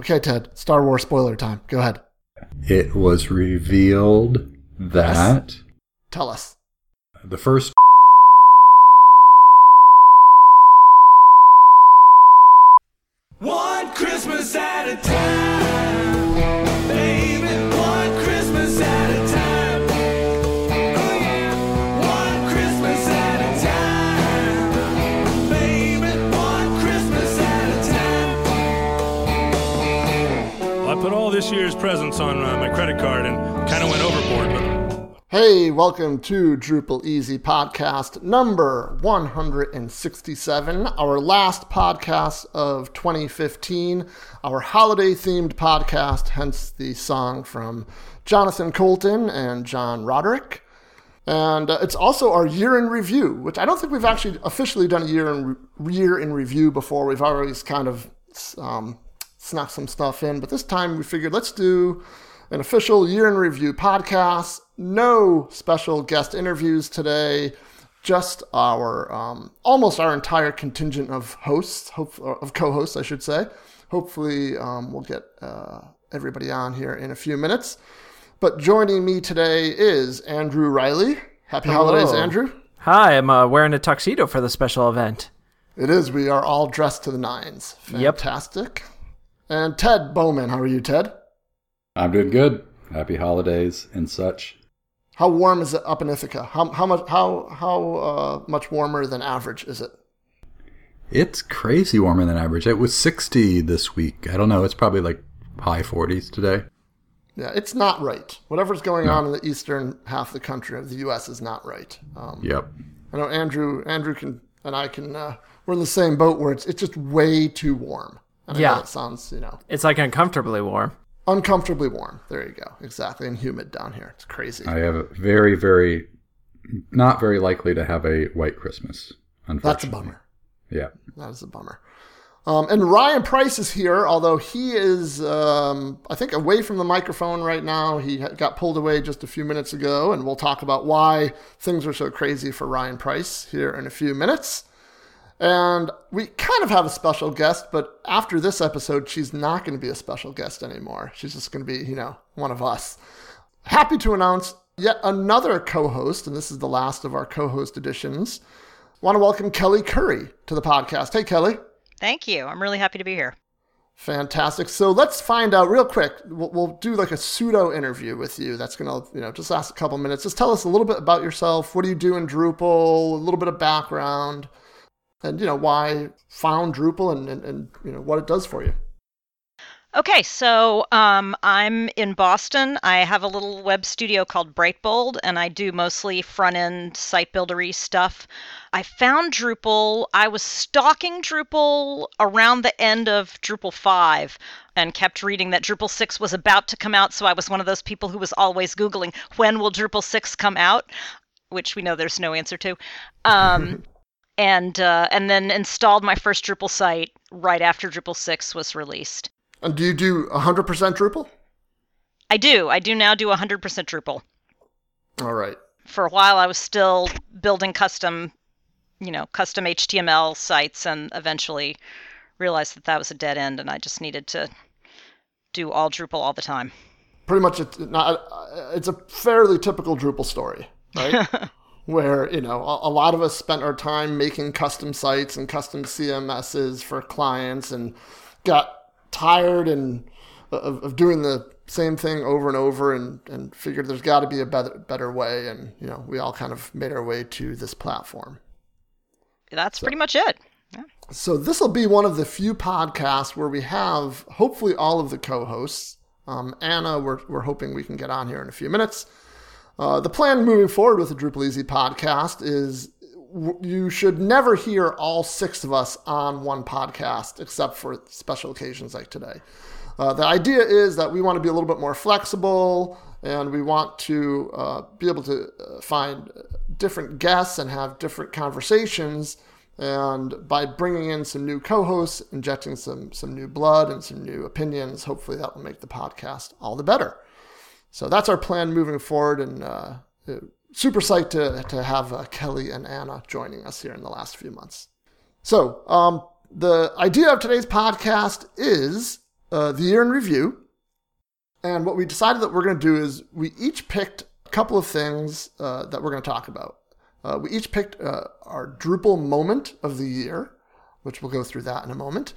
Okay, Ted, Star Wars spoiler time. Go ahead. It was revealed that Yes. Tell us. the first One Christmas at a time, presents on uh, my credit card and kind of went overboard them. Hey, welcome to Drupal Easy Podcast number 167, our last podcast of 2015, our holiday themed podcast, hence the song from Jonathan Coulton and John Roderick. And uh, it's also our year in review, which I don't think we've actually officially done a year in year in review before. We've always kind of um, snuck some stuff in, but this time we figured let's do an official year in review podcast. No special guest interviews today. Just our um, almost our entire contingent of hosts, hope, of co-hosts, I should say. Hopefully, um, we'll get uh, everybody on here in a few minutes. But joining me today is Andrew Riley. Happy holidays, Andrew. Hi, I'm uh, wearing a tuxedo for the special event. It is. We are all dressed to the nines. Yep. Fantastic. And Ted Bowman. How are you, Ted? I'm doing good. Happy holidays and such. How warm is it up in Ithaca? How, how much how how uh, much warmer than average is it? It's crazy warmer than average. It was 60 this week. I don't know. It's probably like high 40s today. Yeah, it's not right. Whatever's going on in the eastern half of the country of the U.S. is not right. Um, Yep. I know Andrew Andrew can and I can uh, we're in the same boat where it's it's just way too warm. And I know Yeah. that sounds you know It's like uncomfortably warm. uncomfortably warm. There you go. Exactly, and humid down here. It's crazy. I have a very, very, not very likely to have a white Christmas. Unfortunately. That's a bummer. Yeah. That is a bummer. Um, and Ryan Price is here, although he is, um, I think, away from the microphone right now. He got pulled away just a few minutes ago, and we'll talk about why things are so crazy for Ryan Price here in a few minutes. And we kind of have a special guest, but after this episode, she's not going to be a special guest anymore. She's just going to be, you know, one of us. Happy to announce yet another co host, and this is the last of our co host editions. Want to welcome Kelley Curry to the podcast. Hey, Kelley. Thank you. I'm really happy to be here. Fantastic. So let's find out real quick. We'll, we'll do like a pseudo interview with you. That's going to, you know, just last a couple minutes. Just tell us a little bit about yourself. What do you do in Drupal? A little bit of background, and you know why found Drupal and, and, and you know what it does for you. Okay, so um, I'm in Boston. I have a little web studio called Brightbold, and I do mostly front end site buildery stuff. I found Drupal. I was stalking Drupal around the end of Drupal 5 and kept reading that Drupal 6 was about to come out. So I was one of those people who was always Googling, when will Drupal 6 come out? Which we know there's no answer to. Um, and, uh, and then installed my first Drupal site right after Drupal 6 was released. And do you do 100% Drupal? I do. I do now do 100% Drupal. All right. For a while, I was still building custom, you know, custom HTML sites, and eventually realized that that was a dead end, and I just needed to do all Drupal all the time. Pretty much, it's not. It's a fairly typical Drupal story, right? Where you know a, lot of us spent our time making custom sites and custom CMSs for clients, and got tired and of, of doing the same thing over and over and, and figured there's got to be a better better way. And you know we all kind of made our way to this platform. That's pretty much it. so this will be one of the few podcasts where we have hopefully all of the co-hosts. Um, anna we're, we're hoping we can get on here in a few minutes uh, the plan moving forward with the drupal easy podcast is you should never hear all six of us on one podcast except for special occasions like today uh, the idea is that we want to be a little bit more flexible and we want to uh, be able to uh, find different guests and have different conversations. And by bringing in some new co-hosts, injecting some some new blood and some new opinions, hopefully that will make the podcast all the better. So that's our plan moving forward, and uh, super psyched to to have uh, Kelley and Anna joining us here in the last few months. So um, the idea of today's podcast is uh, the year in review. And what we decided that we're going to do is we each picked a couple of things uh, that we're going to talk about. Uh, we each picked uh, our Drupal moment of the year, which we'll go through that in a moment.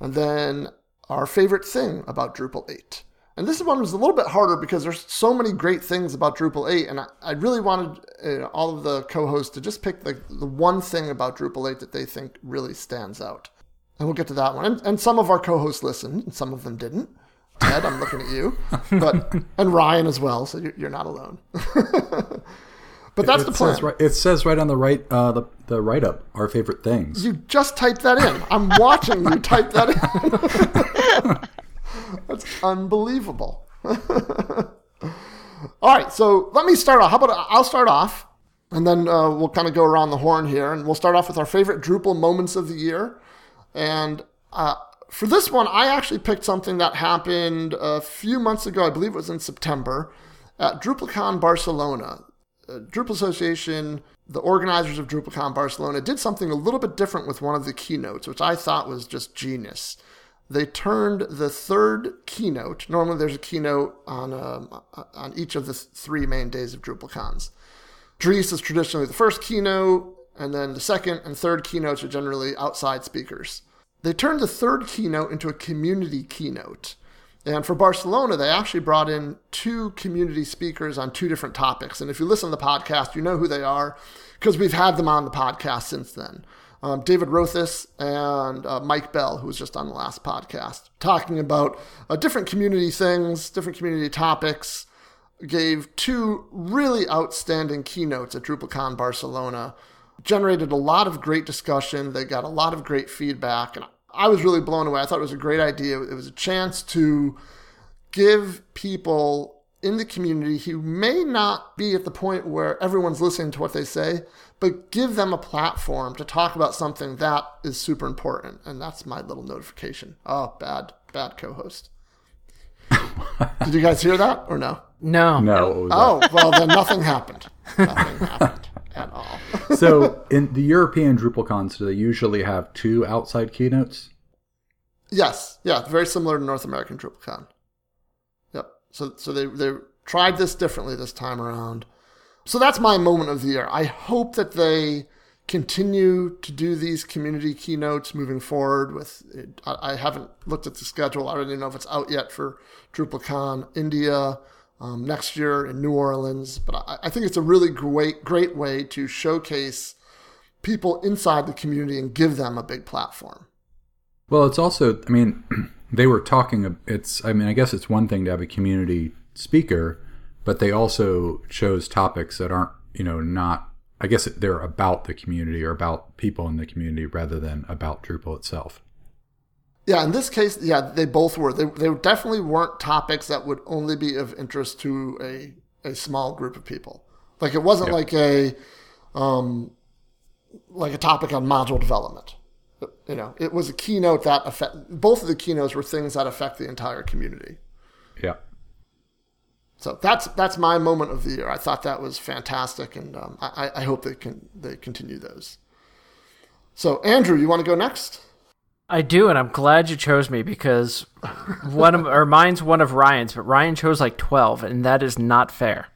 And then our favorite thing about Drupal 8. And this one was a little bit harder because there's so many great things about Drupal 8, and I, I really wanted uh, all of the co-hosts to just pick the, the one thing about Drupal 8 that they think really stands out. And we'll get to that one. And, and some of our co-hosts listened, and some of them didn't. Ted, I'm looking at you, but and Ryan as well. So you're, you're not alone. but that's it the plan. Says right, it says right on the right, uh, the the write up, our favorite things. You just typed that in. I'm watching you type that in. That's unbelievable. All right, so let me start off. How about I'll start off, and then uh, we'll kind of go around the horn here, and we'll start off with our favorite Drupal moments of the year. And uh, for this one, I actually picked something that happened a few months ago. I believe it was in September at DrupalCon Barcelona. Uh, Drupal Association, the organizers of DrupalCon Barcelona, did something a little bit different with one of the keynotes, which I thought was just genius. They turned the third keynote. Normally, there's a keynote on um, on each of the three main days of DrupalCons. Dries is traditionally the first keynote, and then the second and third keynotes are generally outside speakers. They turned the third keynote into a community keynote. And for Barcelona, they actually brought in two community speakers on two different topics. And if you listen to the podcast, you know who they are because we've had them on the podcast since then. Um, David Rozas and uh, Mike Bell, who was just on the last podcast, talking about uh, different community things, different community topics. Gave two really outstanding keynotes at DrupalCon Barcelona. Generated a lot of great discussion. They got a lot of great feedback. And I was really blown away. I thought it was a great idea. It was a chance to give people in the community who may not be at the point where everyone's listening to what they say, but give them a platform to talk about something that is super important. And that's my little notification. Oh, bad, bad co host. Did you guys hear that or no? No. no, what was oh, that? Oh, well, then nothing happened. Nothing happened at all. so in the European DrupalCons, do they usually have two outside keynotes? Yes, yeah, very similar to North American DrupalCon. Yep. So so they they tried this differently this time around. So that's my moment of the year. I hope that they continue to do these community keynotes moving forward. With I, haven't looked at the schedule. I don't even know if it's out yet for DrupalCon India um, next year in New Orleans. But I, I think it's a really great great way to showcase people inside the community and give them a big platform. Well, it's also, I mean, they were talking. It's, I mean, I guess it's one thing to have a community speaker, but they also chose topics that aren't, you know, not. I guess they're about the community or about people in the community rather than about Drupal itself. Yeah, in this case, yeah, they both were. They, they definitely weren't topics that would only be of interest to a, a small group of people. Like it wasn't Yep. like a um, like a topic on module development. You know, it was a keynote that affect. Both of the keynotes were things that affect the entire community. Yeah. So that's that's my moment of the year. I thought that was fantastic, and um, I, I hope they can they continue those. So Andrew, you want to go next? I do, and I'm glad you chose me because one of or mine's one of Ryan's, but Ryan chose like twelve, and that is not fair.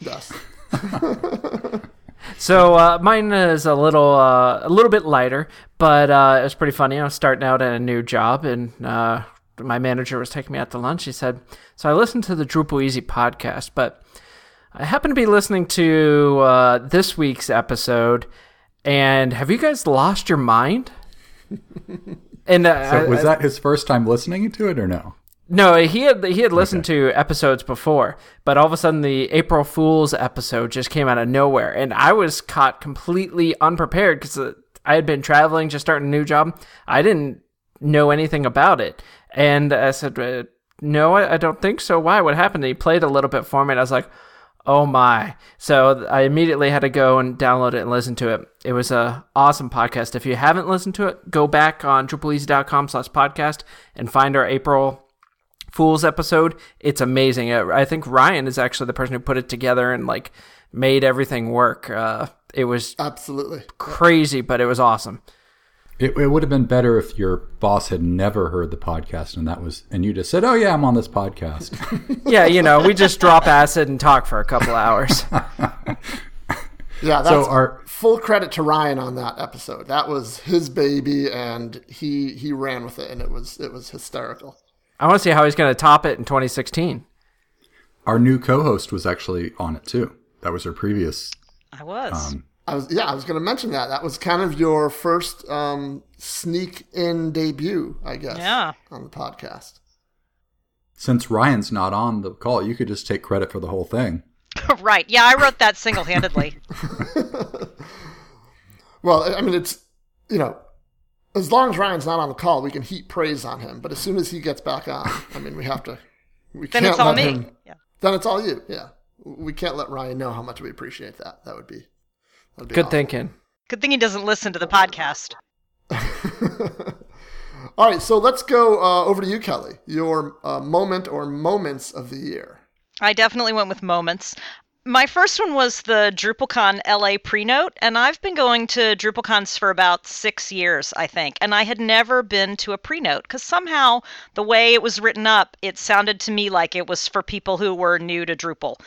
Yes. So uh, mine is a little uh, a little bit lighter, but uh, it was pretty funny. I was starting out at a new job, and uh, my manager was taking me out to lunch. He said, "So I listened to the Drupal Easy podcast, but I happened to be listening to uh, this week's episode, and have you guys lost your mind?" and uh, So was I- that his first time listening to it or no? no, he had he had listened to episodes before, but all of a sudden the April Fool's episode just came out of nowhere, and I was caught completely unprepared because I had been traveling, just starting a new job. I didn't know anything about it, and I said, uh, "No, I, don't think so. Why? What happened?" And he played a little bit for me, and I was like. Oh my. So I immediately had to go and download it and listen to it. It was a awesome podcast. If you haven't listened to it, go back on drupaleasy.com slash podcast and find our April Fools episode. It's amazing. Uh, I think Ryan is actually the person who put it together and like made everything work. Uh, it was Absolutely. crazy, but it was awesome. It, it would have been better if your boss had never heard the podcast and that was and you just said, "Oh yeah, I'm on this podcast." Yeah, you know, we just drop acid and talk for a couple hours. Yeah, that's so our full credit to Ryan on that episode. That was his baby, and he he ran with it, and it was it was hysterical. I want to see how he's going to top it in 2016. our new co-host was actually on it too. That was her previous. I was. Um, I was yeah, I was going to mention that. That was kind of your first um, sneak in debut, I guess. Yeah. on the podcast. Since Ryan's not on the call, you could just take credit for the whole thing. right. Yeah, I wrote that single handedly. Well, I mean, it's you know, as long as Ryan's not on the call, we can heap praise on him. But as soon as he gets back on, I mean, we have to. We then can't it's all let me. him. Yeah. Then it's all you. Yeah, we can't let Ryan know how much we appreciate that. That would be. That'd be Good awesome. thinking. Good thing he doesn't listen to the podcast. All right, so let's go uh, over to you, Kelley. Your uh, moment or moments of the year. I definitely went with moments. My first one was the DrupalCon LA pre-note, and I've been going to DrupalCons for about six years, I think, and I had never been to a pre-note because somehow the way it was written up, it sounded to me like it was for people who were new to Drupal.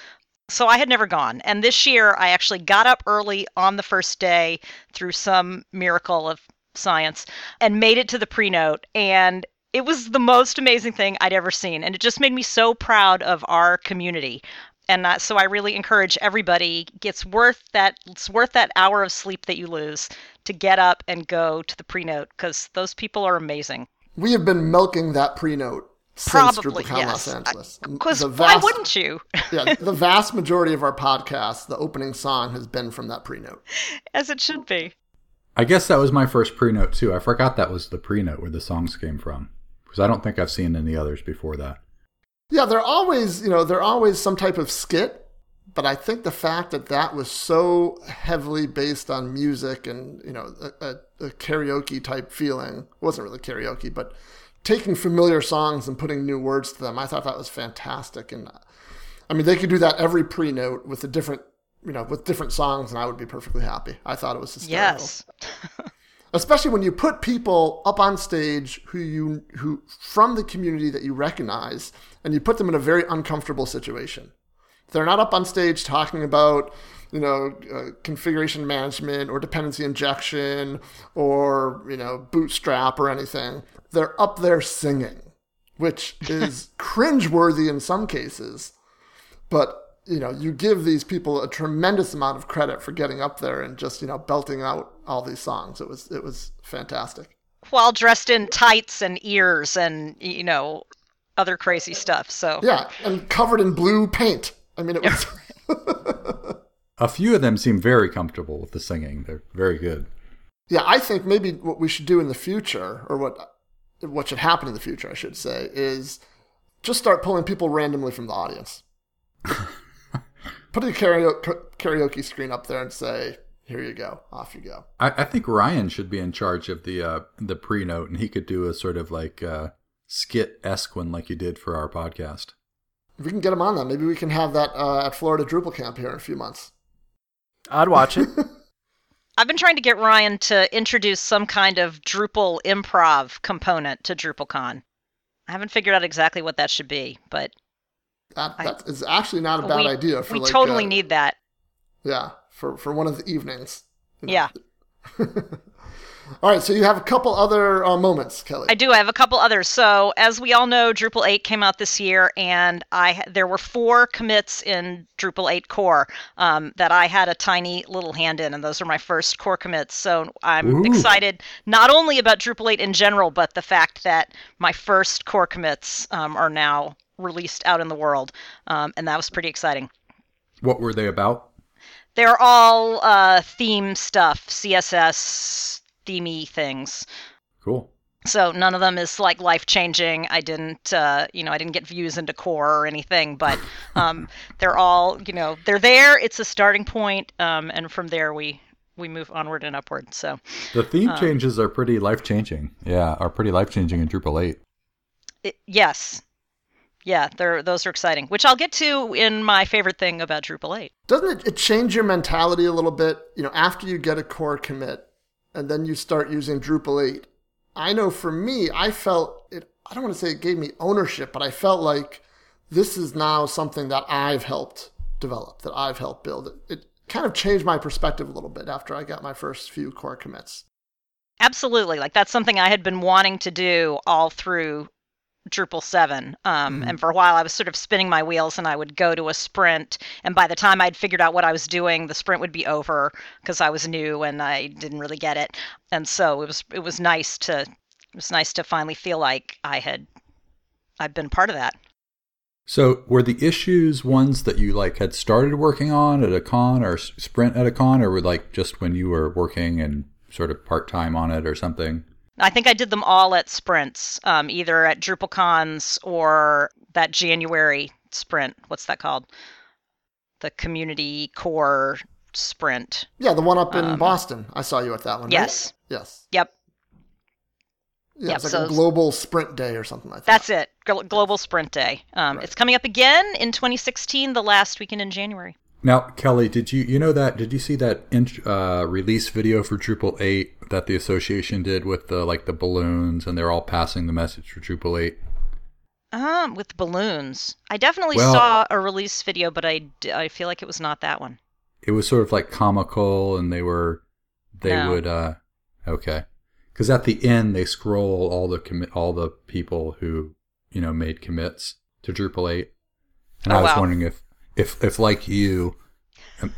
So I had never gone, and this year I actually got up early on the first day through some miracle of science and made it to the pre-note, and it was the most amazing thing I'd ever seen, and it just made me so proud of our community. And so I really encourage everybody. It's worth that. It's worth that hour of sleep that you lose to get up and go to the pre-note because those people are amazing. We have been milking that pre-note Probably DrupalCon yes. Los Angeles. Uh, because why wouldn't you? yeah, the vast majority of our podcast, the opening song has been from that pre-note. As it should be. I guess that was my first pre-note too. I forgot that was the pre-note where the songs came from because I don't think I've seen any others before that. Yeah, they're always, you know, they're always some type of skit, but I think the fact that that was so heavily based on music and, you know, a, a, a karaoke type feeling, it wasn't really karaoke, but taking familiar songs and putting new words to them, I thought that was fantastic. And I mean, they could do that every pre-note with a different, you know, with different songs, and I would be perfectly happy. I thought it was hysterical Yes. especially when you put people up on stage who you who from the community that you recognize and you put them in a very uncomfortable situation they're not up on stage talking about you know uh, configuration management or dependency injection or you know bootstrap or anything. They're up there singing which is cringeworthy in some cases. But you know you give these people a tremendous amount of credit for getting up there and just you know belting out all these songs. It was it was fantastic. While dressed in tights and ears and, you know, other crazy stuff. So, yeah and covered in blue paint. I mean it was A few of them seem very comfortable with the singing. They're very good. yeah i think maybe what we should do in the future or what what should happen in the future i should say is just start pulling people randomly from the audience put a karaoke, karaoke screen up there and say here you go off you go I, I think Ryan should be in charge of the uh, the pre-note, and he could do a sort of like uh, skit esque one, like you did for our podcast. if we can get him on that maybe we can have that uh, at florida drupal camp here in a few months I'd watch it. I've been trying to get Ryan to introduce some kind of Drupal improv component to DrupalCon. I haven't figured out exactly what that should be, but That, I- that is actually not a bad we, idea for we like totally uh, need that. yeah for for one of the evenings. Yeah. All right, so you have a couple other uh, moments, Kelley. I do. I have a couple others. So, as we all know, Drupal 8 came out this year, and I there were four commits in Drupal 8 core um, that I had a tiny little hand in, and those are my first core commits. So I'm Ooh. excited not only about Drupal 8 in general, but the fact that my first core commits um, are now released out in the world, um, and that was pretty exciting. What were they about? They're all uh, theme stuff, CSS themey things. Cool. So none of them is like life changing. I didn't, uh, you know, I didn't get views into core or anything, but um, they're all, you know, they're there. It's a starting point, um, and from there we we move onward and upward. So The theme changes are pretty life changing. Yeah, are pretty life changing in Drupal 8. it, yes, yeah, they're those are exciting, which I'll get to in my favorite thing about Drupal 8. Doesn't it, it change your mentality a little bit? You know, after you get a core commit, and then you start using Drupal 8. I know for me, I felt it, I don't want to say it gave me ownership, but I felt like this is now something that I've helped develop, that I've helped build. It, it kind of changed my perspective a little bit after I got my first few core commits. Absolutely. Like that's something I had been wanting to do all through Drupal 7. Um, And for a while, I was sort of spinning my wheels and I would go to a sprint. And by the time I'd figured out what I was doing, the sprint would be over because I was new and I didn't really get it. And so it was it was nice to it was nice to finally feel like I had I'd been part of that. So were the issues ones that you like had started working on at a con or sprint at a con, or were like just when you were working and sort of part time on it or something? I think I did them all at sprints, um, either at DrupalCons or that January sprint. What's that called? The community core sprint. Yeah, the one up in Boston. I saw you at that one. right? Yes. Yes. Yep. Yeah, Yep, it's like so a global sprint day or something like that. That's it. Global Sprint Day. Um, It's coming up again in 2016, the last weekend in January. Now, Kelley, did you you know that? Did you see that int- uh, release video for Drupal eight that the association did with the like the balloons and they're all passing the message for Drupal eight? Um, with balloons. I definitely Well- saw a release video, but I I feel like it was not that one. It was sort of like comical, and they were they No. would uh okay because at the end they scroll all the commit all the people who you know made commits to Drupal eight, and Oh, I was wow. wondering if if if like you,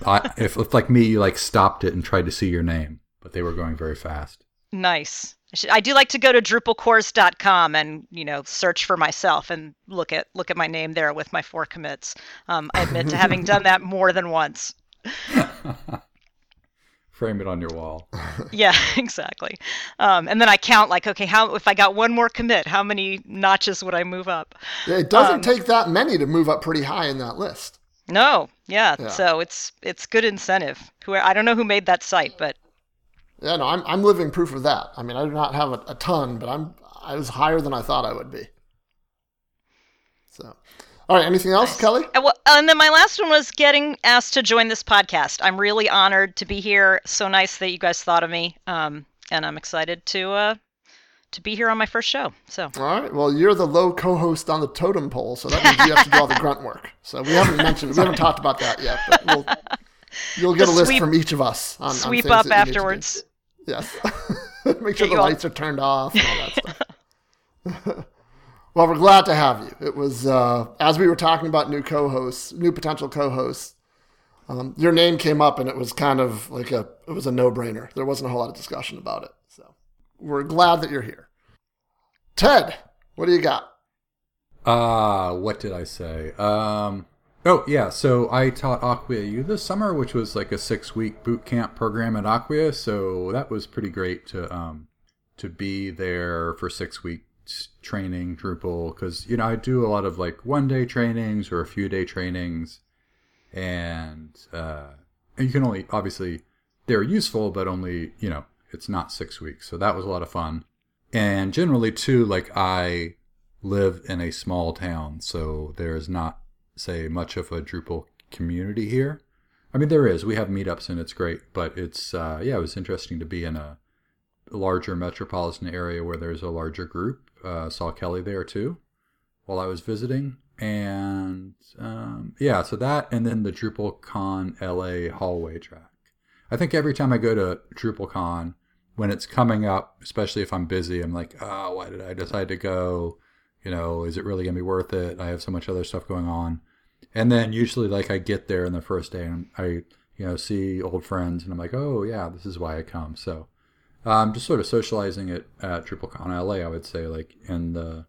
I, if if like me, you like stopped it and tried to see your name, but they were going very fast. Nice. I, should, I do like to go to DrupalCores.com and you know search for myself and look at look at my name there with my four commits. Um, I admit to having done that more than once. Frame it on your wall. Yeah, exactly. Um, and then I count like, okay, how if I got one more commit, how many notches would I move up? Yeah, it doesn't Um, take that many to move up pretty high in that list. No, yeah. Yeah. So it's it's good incentive. Who I don't know who made that site, but Yeah, no, I'm I'm living proof of that. I mean, I do not have a, a ton, but I'm I was higher than I thought I would be. So, all right, anything else, Kelley? Uh, well, and then my last one was getting asked to join this podcast. I'm really honored to be here. So nice that you guys thought of me, um, and I'm excited to uh, to be here on my first show. So All right. Well, you're the low co-host on the totem pole, so that means you have to do all the grunt work. So we haven't mentioned, we haven't talked about that yet, but we'll, you'll get a list sweep- from each of us on on sweep things up that you need to do. afterwards. Yes. Make sure Get the you all- lights are turned off and all that stuff. well, we're glad to have you. It was uh, as we were talking about new co-hosts, new potential co-hosts. Um, your name came up, and it was kind of like a it was a no-brainer. There wasn't a whole lot of discussion about it. We're glad that you're here. Ted, what do you got? Uh, what did I say? Um, oh yeah, so I taught Acquia U this summer, which was like a six week boot camp program at Acquia. So that was pretty great to um to be there for six weeks training Drupal because you know I do a lot of like one day trainings or a few day trainings, and uh, and you can only obviously they're useful, but only you know it's not six weeks. So that was a lot of fun, and generally too like I live in a small town, so there's not, say, much of a Drupal community here. I mean, there is. We have meetups and it's great, but it's uh, yeah, it was interesting to be in a larger metropolitan area where there's a larger group. Uh, saw Kelley there too while I was visiting, and um, yeah, so that and then the DrupalCon LA hallway track. I think every time I go to DrupalCon, when it's coming up, especially if I'm busy, I'm like, oh, why did I decide to go? You know, is it really gonna be worth it? I have so much other stuff going on. And then usually, like, I get there in the first day and I, you know, see old friends and I'm like, oh, yeah, this is why I come. So, um, just sort of socializing it at DrupalCon LA, I would say, like, in the,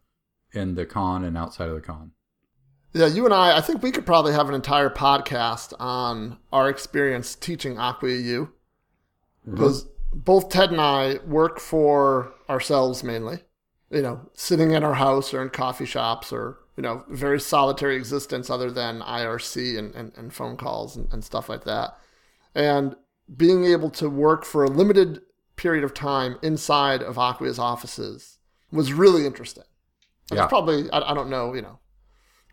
in the con and outside of the con. Yeah, you and I, I think we could probably have an entire podcast on our experience teaching Acquia U. Because both Ted and I work for ourselves mainly. You know, sitting in our house or in coffee shops or, you know, very solitary existence other than IRC and, and, and phone calls and, and stuff like that. And being able to work for a limited period of time inside of Acquia's offices was really interesting. And Yeah. Probably, I, I don't know, you know,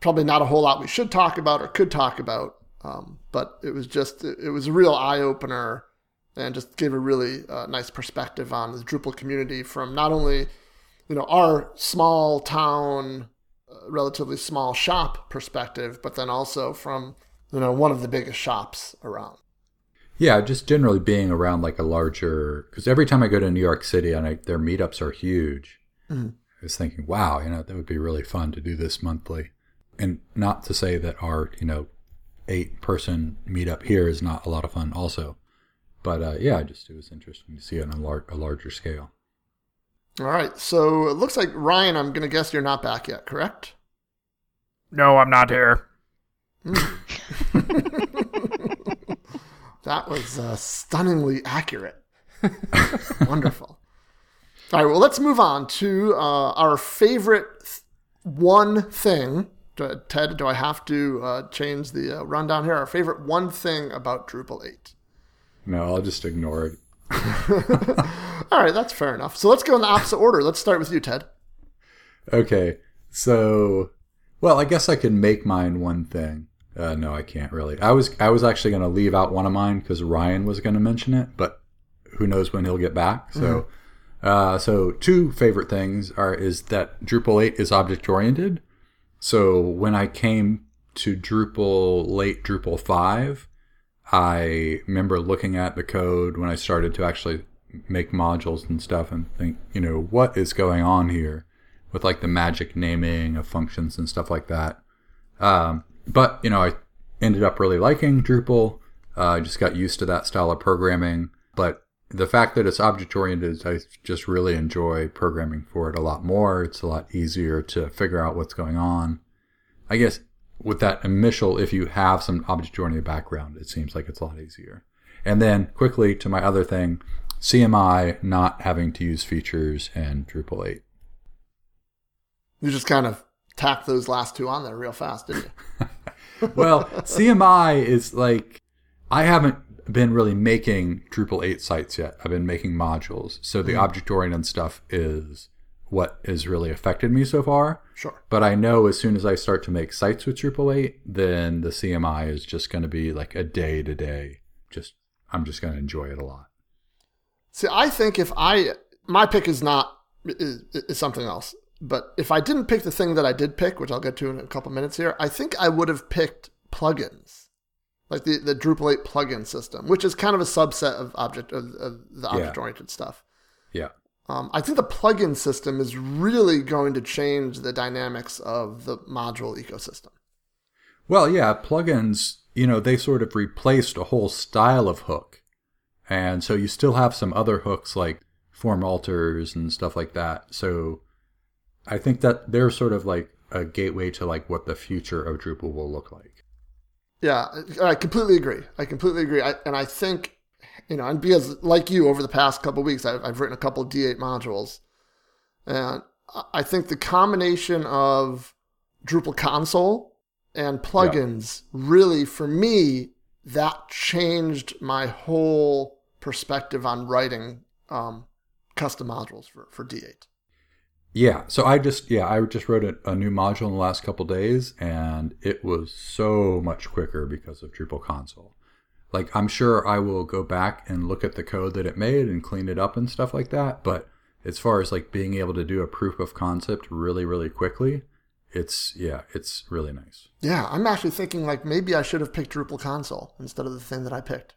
probably not a whole lot we should talk about or could talk about. Um, but it was just, it, it was a real eye opener and just gave a really uh, nice perspective on the Drupal community from not only you know our small town, uh, relatively small shop perspective, but then also from you know one of the biggest shops around. Yeah, just generally being around like a larger because every time I go to New York City and I, their meetups are huge, I was thinking, wow, you know, that would be really fun to do this monthly. And not to say that our you know eight person meetup here is not a lot of fun also, but uh, yeah, just it was interesting to see it on a, lar- a larger scale. All right, so it looks like Ryan. I'm gonna guess you're not back yet, correct? No, I'm not here. That was uh, stunningly accurate. Wonderful. All right, well, let's move on to uh, our favorite th- one thing. Do- Ted, do I have to uh, change the uh, rundown here? Our favorite one thing about Drupal 8. No, I'll just ignore it. All right, that's fair enough. So let's go in the opposite order. Let's start with you, Ted. Okay, so well, I guess I can make mine one thing. Uh, no, I can't really. I was I was actually going to leave out one of mine because Ryan was going to mention it, but who knows when he'll get back. So, uh, so two favorite things are is that Drupal eight is object oriented. So when I came to Drupal late Drupal five, I remember looking at the code when I started to actually make modules and stuff and think, you know, what is going on here with like the magic naming of functions and stuff like that. Um, but, you know, I ended up really liking Drupal. Uh, I just got used to that style of programming. But the fact that it's object oriented, I just really enjoy programming for it a lot more. It's a lot easier to figure out what's going on. I guess with that initial, if you have some object oriented background, it seems like it's a lot easier. And then quickly to my other thing, CMI not having to use features and Drupal 8. You just kind of tacked those last two on there real fast, didn't you? Well, CMI is like, I haven't been really making Drupal 8 sites yet. I've been making modules. So the mm-hmm. object oriented stuff is what has really affected me so far. Sure. But I know as soon as I start to make sites with Drupal 8, then the CMI is just going to be like a day to day. Just, I'm just going to enjoy it a lot. See, I think if I my pick is not is, is something else, but if I didn't pick the thing that I did pick, which I'll get to in a couple minutes here, I think I would have picked plugins, like the the Drupal 8 plugin system, which is kind of a subset of object of, of the object oriented stuff. Yeah. Um, I think the plugin system is really going to change the dynamics of the module ecosystem. Well, yeah, plugins, you know, they sort of replaced a whole style of hook. And so you still have some other hooks like form alters and stuff like that. So I think that they're sort of like a gateway to like what the future of Drupal will look like. Yeah, I completely agree. I completely agree. I, and I think, you know, and because like you, over the past couple of weeks, I've, I've written a couple of D8 modules, and I- think the combination of Drupal console and plugins really, for me, that changed my whole perspective on writing um, custom modules for, for D8. Yeah, so I just yeah I just wrote a, a new module in the last couple days, and it was so much quicker because of Drupal console. Like I'm sure I will go back and look at the code that it made and clean it up and stuff like that. But as far as like being able to do a proof of concept really really quickly, it's yeah it's really nice. Yeah, I'm actually thinking like maybe I should have picked Drupal console instead of the thing that I picked.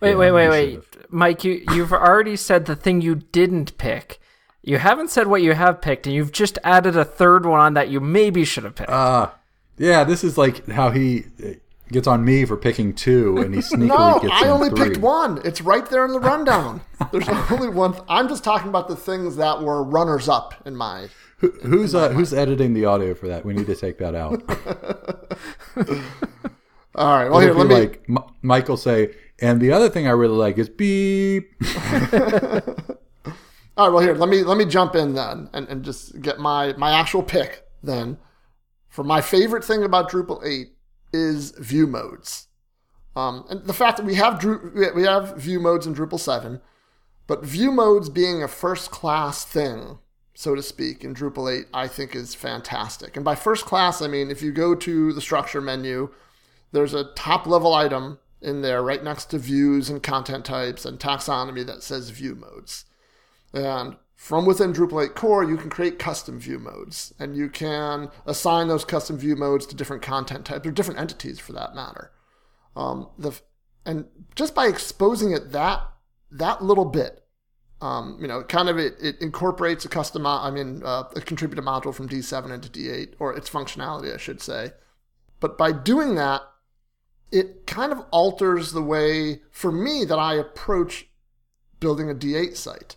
Wait, Yeah, wait, wait, wait, should've. Mike. You you've already said the thing you didn't pick. You haven't said what you have picked, and you've just added a third one on that you maybe should have picked. Ah, yeah, this is like how he uh, gets on me for picking two, and he sneakily No, gets I only three. picked one. It's right there in the rundown. There's only one. I'm just talking about the things that were runners up in my. Who, who's uh, who's editing the audio for that? We need to take that out. All right. Well, here, let me. like M- Michael say, and the other thing I really like is beep. All right. Well, here, let me let me jump in then and, and just get my my actual pick then. For my favorite thing about Drupal 8 is view modes. Um, and the fact that we have we- we have view modes in Drupal 7, but view modes being a first class thing, so to speak, in Drupal 8, I think is fantastic. And by first class, I mean if you go to the structure menu, there's a top level item in there right next to views and content types and taxonomy that says view modes. And from within Drupal 8 core, you can create custom view modes and you can assign those custom view modes to different content types or different entities for that matter. Um, the, and just by exposing it that, that little bit, um, you know, kind of it, it incorporates a custom, I mean, uh, a contributor module from D7 into D8, or its functionality, I should say. But by doing that, it kind of alters the way, for me, that I approach building a D8 site.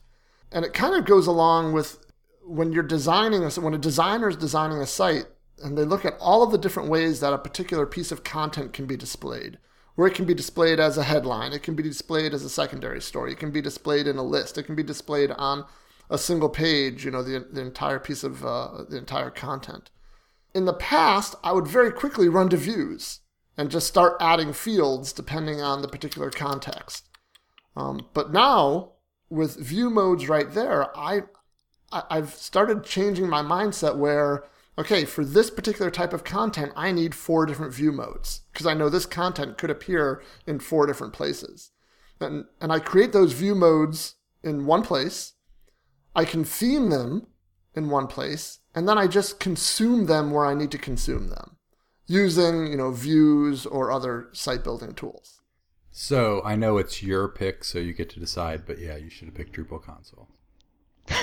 And it kind of goes along with when you're designing, a, when a designer is designing a site and they look at all of the different ways that a particular piece of content can be displayed, where it can be displayed as a headline, it can be displayed as a secondary story, it can be displayed in a list, it can be displayed on a single page, you know, the, the entire piece of uh, the entire content. In the past, I would very quickly run to views and just start adding fields depending on the particular context. Um, but now, with view modes right there, I, I've started changing my mindset where okay, for this particular type of content, I need four different view modes because I know this content could appear in four different places. And, and I create those view modes in one place. I can theme them in one place, and then I just consume them where I need to consume them using, you know, views or other site building tools. So I know it's your pick, so you get to decide. But yeah, you should have picked Drupal console.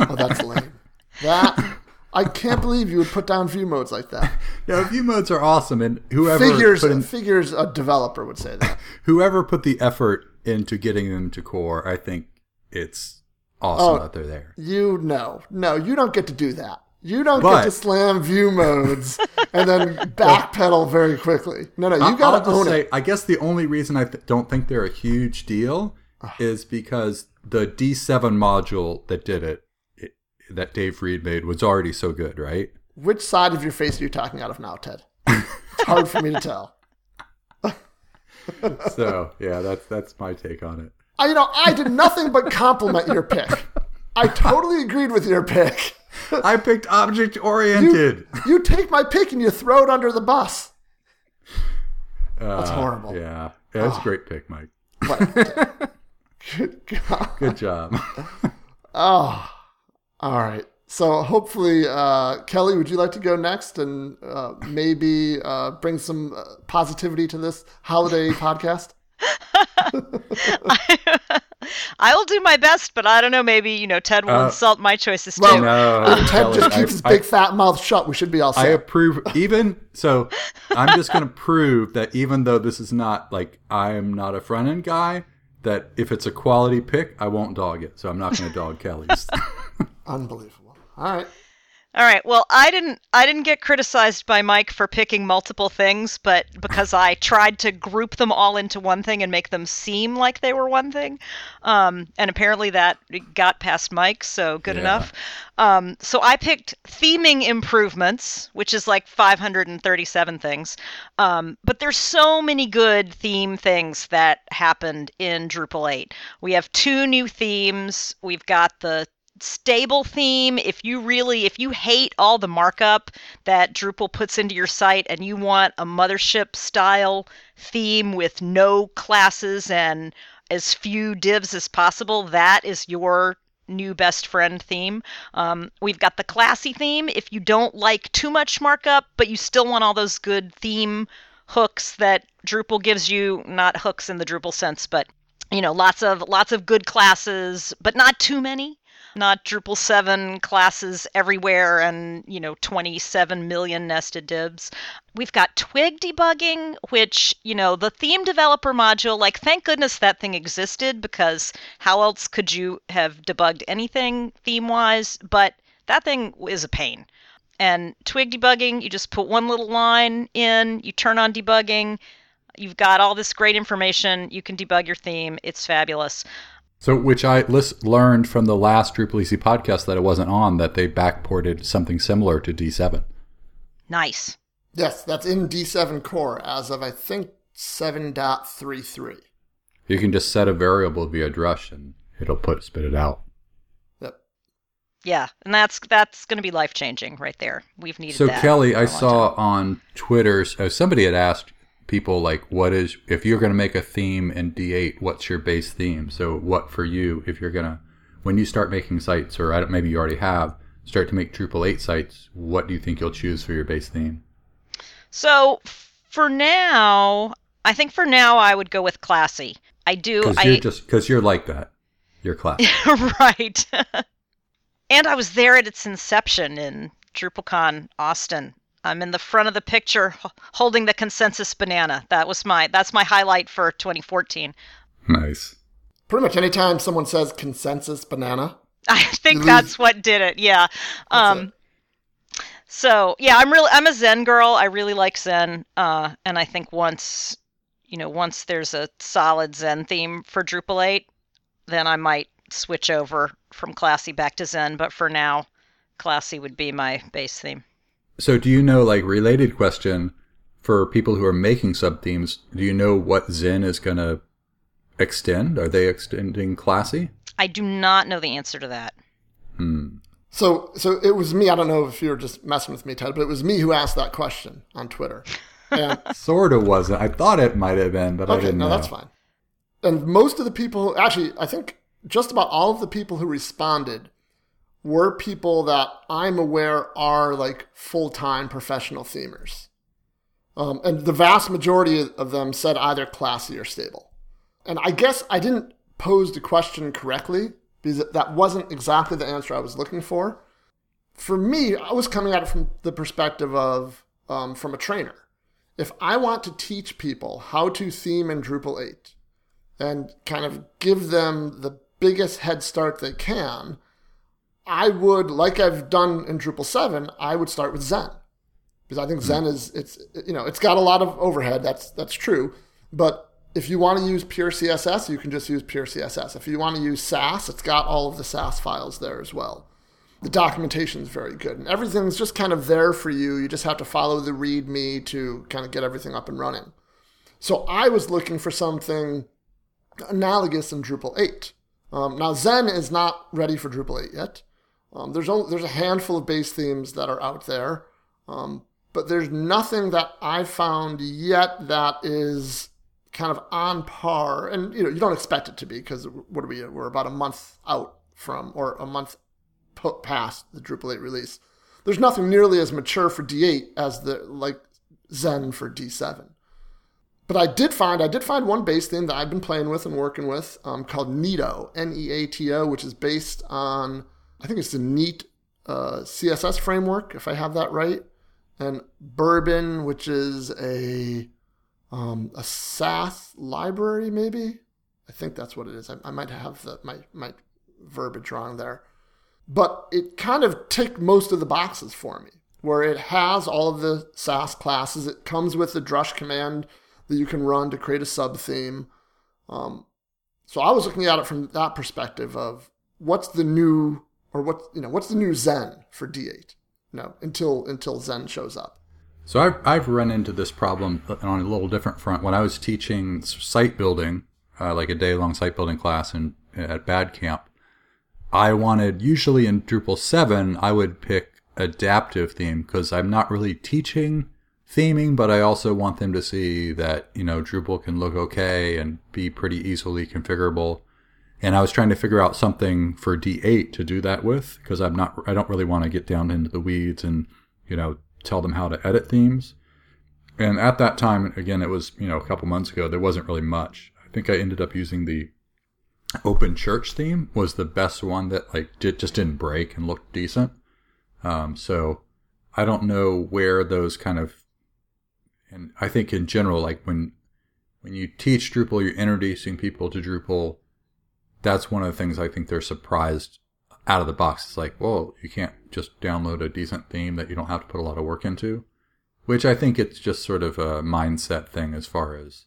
Oh, that's lame. That I can't believe you would put down view modes like that. Yeah, view modes are awesome, and whoever Figures, put in, figures a developer would say that. whoever put the effort into getting them to core, I think it's awesome Oh. that they're there. You know, no, you don't get to do that. You don't But- get to slam view modes and then backpedal very quickly. No, no, you got to own say, it. I guess the only reason I th- don't think they're a huge deal is because the D7 module that did it, it, that Dave Reid made, was already so good, right? Which side of your face are you talking out of now, Ted? It's hard for me to tell. So yeah, that's that's my take on it. I, you know, I did nothing but compliment your pick. I totally agreed with your pick. I picked object oriented. You take my pick and you throw it under the bus. That's horrible. Uh, Yeah, yeah that's a great pick, Mike. Good God. Good job. Oh, all right. So hopefully, uh, Kelley, would you like to go next and uh, maybe uh, bring some uh, positivity to this holiday podcast? I will do my best, but I don't know. Maybe you know Ted will Uh, insult my choices too. well, no, If Ted Kelley, just I- keeps his I- big fat mouth shut, we should be all I approve. Even so, I'm just going to prove that even though this is not like I am not a front end guy, that if it's a quality pick, I won't dog it. So I'm not going to dog Kelley's. Unbelievable. All right. All right. Well, I didn't I didn't get criticized by Mike for picking multiple things, but because I tried to group them all into one thing and make them seem like they were one thing. Um, and apparently that got past Mike, so good Yeah. enough. Um, so I picked theming improvements, which is like 537 things. Um, but there's so many good theme things that happened in Drupal 8. We have two new themes. We've got the stable theme if you really if you hate all the markup that Drupal puts into your site and you want a mothership style theme with no classes and as few divs as possible that is your new best friend theme. Um, we've got the classy theme. If you don't like too much markup but you still want all those good theme hooks that Drupal gives you not hooks in the Drupal sense but you know lots of lots of good classes but not too many not Drupal 7 classes everywhere and, you know, 27 million nested divs. We've got Twig debugging, which, you know, the theme developer module, like, thank goodness that thing existed because how else could you have debugged anything theme wise? But that thing is a pain. And Twig debugging, you just put one little line in, you turn on debugging, you've got all this great information, you can debug your theme, it's fabulous. So, which I lis- learned from the last DrupalEasy podcast that it wasn't on that they backported something similar to D7. Nice. Yes, that's in D7 core as of, I think, 7.33. You can just set a variable via drush and it'll put spit it out. Yep. Yeah, and that's that's going to be life changing right there. We've needed that. So. Kelley, for I a long saw time. on Twitter, so uh, somebody had asked people like what is if you're going to make a theme in D8, what's your base theme? So what for you if you're going to when you start making sites or I don't, maybe you already have start to make Drupal 8 sites, what do you think you'll choose for your base theme? So for now, I think for now I would go with classy. I do. Because I you're just because you're like that. You're class. right. and I was there at its inception in DrupalCon Austin. I'm in the front of the picture holding the consensus banana. That was my that's my highlight for 2014. nice. Pretty much anytime someone says consensus banana, I think that's what did it. Yeah. Um so, yeah, I'm really I'm a Zen girl. I really like Zen. Uh and I think once you know, once there's a solid Zen theme for Drupal 8, then I might switch over from classy back to Zen, but for now, classy would be my base theme. So do you know like related question for people who are making sub themes, do you know what Zen is going to extend? Are they extending classy? I do not know the answer to that. Hmm. So, so it was me. I don't know if you were just messing with me, Ted, but it was me who asked that question on Twitter. And Sort of wasn't. I thought it might have been, but I okay, didn't no, know. that's fine. And most of the people, actually, I think just about all of the people who responded were people that I'm aware are like full time professional themers. Um, and the vast majority of them said either classy or stable. And I guess I didn't pose the question correctly because that wasn't exactly the answer I was looking for. For me, I was coming at it from the perspective of um, from a trainer. If I want to teach people how to theme in Drupal 8 and kind of give them the biggest head start they can, I would, like I've done in Drupal 7, I would start with Zen because I think Zen is it's you know it's got a lot of overhead. That's that's true, but if you want to use pure CSS, you can just use pure CSS. If you want to use Sass, it's got all of the Sass files there as well. The documentation is very good, and everything's just kind of there for you. You just have to follow the README to kind of get everything up and running. So I was looking for something analogous in Drupal 8. Um, now Zen is not ready for Drupal 8 yet. Um, there's only, there's a handful of base themes that are out there, um, but there's nothing that I've found yet that is kind of on par. And you know you don't expect it to be because what are we? We're about a month out from or a month past the Drupal 8 release. There's nothing nearly as mature for D8 as the like Zen for D7. But I did find I did find one base theme that I've been playing with and working with um, called Neato, N-E-A-T-O, which is based on I think it's the Neat uh, CSS framework, if I have that right, and Bourbon, which is a um, a Sass library, maybe. I think that's what it is. I, I might have the, my my verbiage wrong there, but it kind of ticked most of the boxes for me. Where it has all of the Sass classes, it comes with the drush command that you can run to create a sub theme. Um, so I was looking at it from that perspective of what's the new or what you know what's the new Zen for D8. You know, until until Zen shows up. So I've, I've run into this problem on a little different front. When I was teaching site building, uh, like a day long site building class in, at Bad Camp, I wanted, usually in Drupal 7, I would pick adaptive theme because I'm not really teaching theming, but I also want them to see that, you know, Drupal can look okay and be pretty easily configurable. And I was trying to figure out something for D8 to do that with because I'm not, I don't really want to get down into the weeds and, you know, tell them how to edit themes. And at that time, again, it was, you know, a couple months ago, there wasn't really much. I think I ended up using the open church theme was the best one that like did, just didn't break and looked decent. Um, so I don't know where those kind of, and I think in general, like when, when you teach Drupal, you're introducing people to Drupal. That's one of the things I think they're surprised out of the box. It's like, well, you can't just download a decent theme that you don't have to put a lot of work into, which I think it's just sort of a mindset thing as far as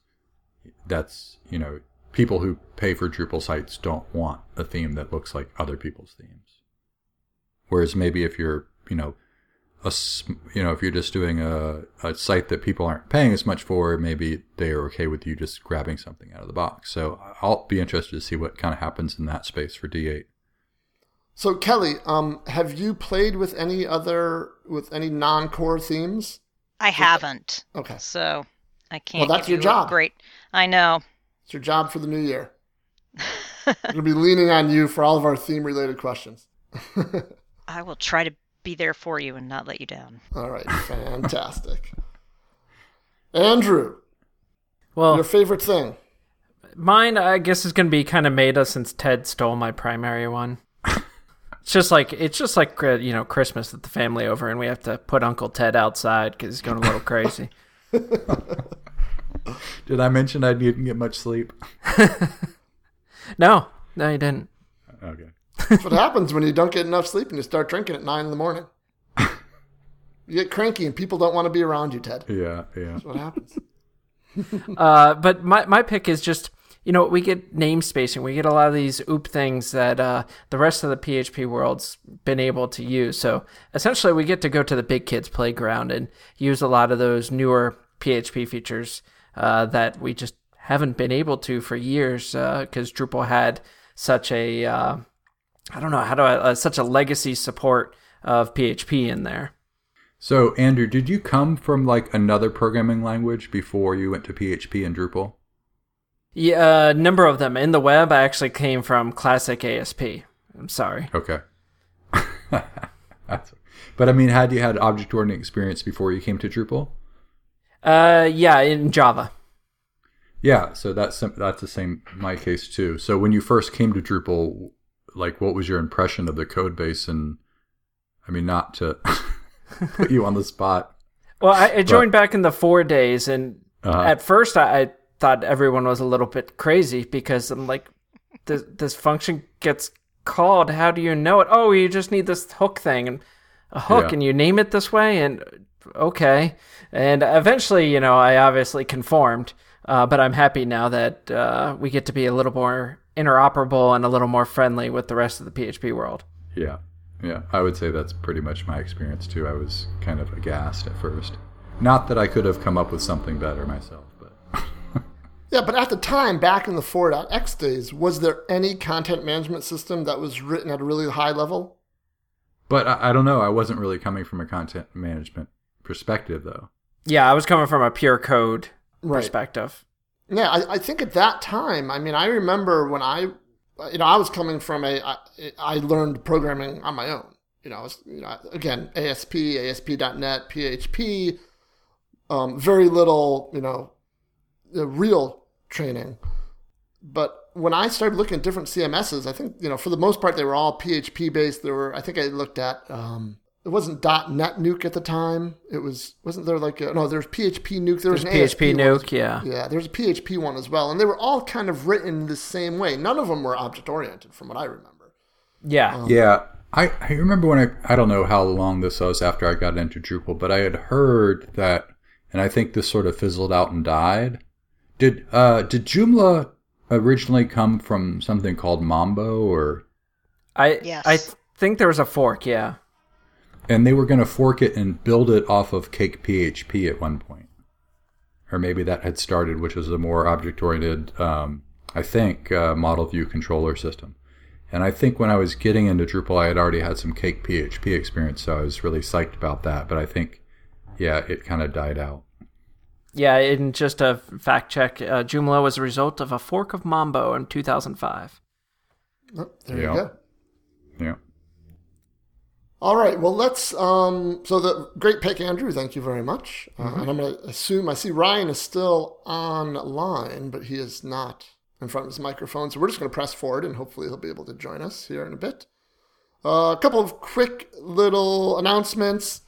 that's, you know, people who pay for Drupal sites don't want a theme that looks like other people's themes. Whereas maybe if you're, you know, a, s- you know, if you're just doing a, a site that people aren't paying as much for, maybe they are okay with you just grabbing something out of the box. So I'll be interested to see what kind of happens in that space for D8. So Kelley, um, have you played with any other with any non-core themes? I haven't. Okay. So I can't. Well that's give your you job. Great. I know. It's your job for the new year. We're gonna be leaning on you for all of our theme related questions. I will try to be there for you and not let you down. All right, fantastic. Andrew, Well, your favorite thing? Mine, I guess, is going to be kind of meta since Ted stole my primary one. it's just like it's just like uh, you know Christmas with the family over, and we have to put Uncle Ted outside because he's going a little crazy. Did I mention I didn't get much sleep? No, no, you didn't. Okay. That's what happens when you don't get enough sleep and you start drinking at nine in the morning. You get cranky and people don't want to be around you, Ted. Yeah, yeah. That's what happens. Uh, but my my pick is just you know we get name spacing. We get a lot of these OOP things that uh, the rest of the PHP world's been able to use. So essentially, we get to go to the big kids playground and use a lot of those newer PHP features uh, that we just haven't been able to for years because Drupal had such a uh, I don't know how do I uh, such a legacy support of PHP in there. So, Andrew, did you come from like another programming language before you went to PHP and Drupal? Yeah, a number of them in the web. I actually came from classic ASP. I'm sorry. Okay. But I mean, had you had object oriented experience before you came to Drupal? Uh, yeah, in Java. Yeah, so that's that's the same my case too. So when you first came to Drupal, like what was your impression of the code base and I mean not to put you on the spot. Well, I, I joined back in the four days, and Uh-huh. at first I, I thought everyone was a little bit crazy because I'm like, this this function gets called. How do you know it? Oh, you just need this hook thing and a hook, Yeah. and you name it this way, and okay. And eventually, you know, I obviously conformed, uh, but I'm happy now that uh, we get to be a little more interoperable and a little more friendly with the rest of the PHP world. Yeah. Yeah, I would say that's pretty much my experience too. I was kind of aghast at first. Not that I could have come up with something better myself, but Yeah, but at the time, back in the 4.x days, was there any content management system that was written at a really high level? but I, I don't know. I wasn't really coming from a content management perspective though. Yeah, I was coming from a pure code Right. perspective. Yeah, I, I think at that time, I mean, I remember when I, you know, I was coming from a, I, I learned programming on my own. You know, was, you know, again, ASP, ASP.NET, PHP, um, very little, you know, real training. But when I started looking at different CMSs, I think, you know, for the most part, they were all PHP based. There were, I think I looked at, um, it wasn't .NET Nuke at the time. It was, wasn't there like, a, no, there's PHP Nuke. There was There's an ASP PHP one as Nuke, yeah. yeah, there's a PHP one as well, and they were all kind of written the same way. None of them were object oriented, from what I remember. Yeah. Yeah, I, I remember when I I don't know how long this was after I got into Drupal, but I had heard that, and I think this sort of fizzled out and died. Did uh did Joomla originally come from something called Mambo or I Yes. I th- think there was a fork, yeah. And they were going to fork it and build it off of Cake PHP at one point, or maybe that had started, which was a more object oriented, um, I think, uh, model view controller system. And I think when I was getting into Drupal, I had already had some Cake PHP experience, so I was really psyched about that. But I think, yeah, it kind of died out. Yeah, and just a fact check, uh, Joomla was a result of a fork of Mambo in 2005. Oh, there Yeah. you go. Yeah. All right, well, let's. Um, so the great pick, Andrew. Thank you very much. Uh, and I'm going to assume I see Ryan is still online, but he is not in front of his microphone. So we're just going to press forward, and hopefully he'll be able to join us here in a bit. Uh, a couple of quick little announcements.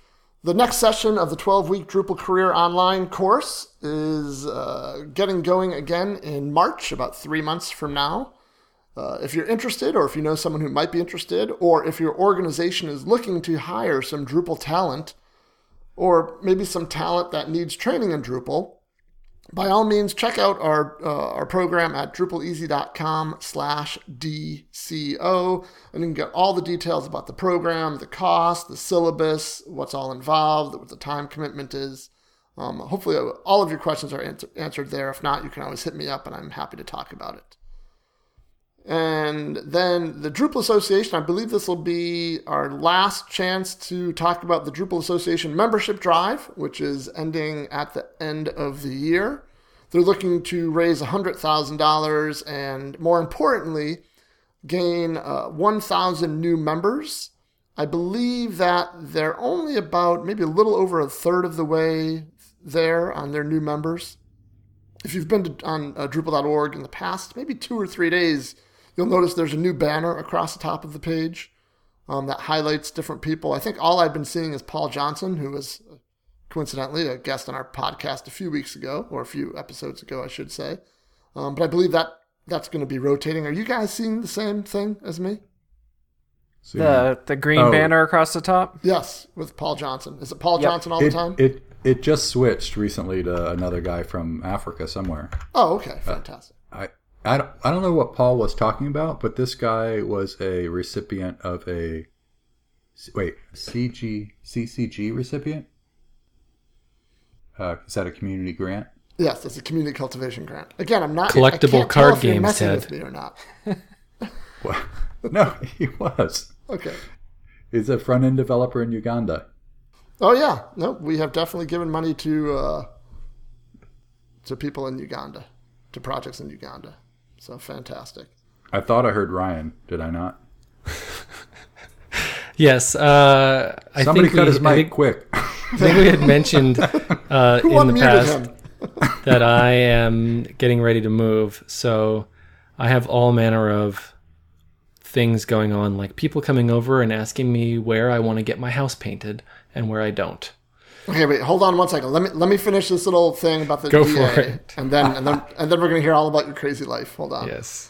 The next session of the 12 week Drupal Career Online course is uh, getting going again in March, about three months from now. Uh, if you're interested, or if you know someone who might be interested, or if your organization is looking to hire some Drupal talent, or maybe some talent that needs training in Drupal, by all means, check out our uh, our program at drupaleasy.com slash DCO, and you can get all the details about the program, the cost, the syllabus, what's all involved, what the time commitment is. Um, hopefully, all of your questions are answer- answered there. If not, you can always hit me up, and I'm happy to talk about it. And then the Drupal Association, I believe this will be our last chance to talk about the Drupal Association membership drive, which is ending at the end of the year. They're looking to raise $100,000 and, more importantly, gain uh, 1,000 new members. I believe that they're only about maybe a little over a third of the way there on their new members. If you've been to, on uh, Drupal.org in the past, maybe two or three days, you'll notice there's a new banner across the top of the page um, that highlights different people. I think all I've been seeing is Paul Johnson, who was uh, coincidentally a guest on our podcast a few weeks ago, or a few episodes ago, I should say. Um, but I believe that that's going to be rotating. Are you guys seeing the same thing as me? So, The the green Oh. banner across the top. Yes, with Paul Johnson. Is it Paul Yep. Johnson all the time? it it just switched recently to another guy from Africa somewhere. oh, okay, fantastic. I I don't, I don't know what Paul was talking about, but this guy was a recipient of a wait CG CCG recipient. Uh, is that a community grant? Yes, it's a community cultivation grant. Again, I'm not I Collectible can't card tell if you're games, messing Ted. with me or not. Well, no, he was. Okay. He's a front end developer in Uganda. Oh yeah, no, we have definitely given money to uh, to people in Uganda, to projects in Uganda. So fantastic. I thought I heard Ryan. Did I not? Yes, uh, I Somebody think cut we, his I mic think, quick. I think we had mentioned uh, in the past that I am getting ready to move. So I have all manner of things going on, like people coming over and asking me where I want to get my house painted and where I don't. Okay, wait, hold on one second. Let me let me finish this little thing about the Go DA, for it. and then and then and then we're gonna hear all about your crazy life. Hold on. Yes.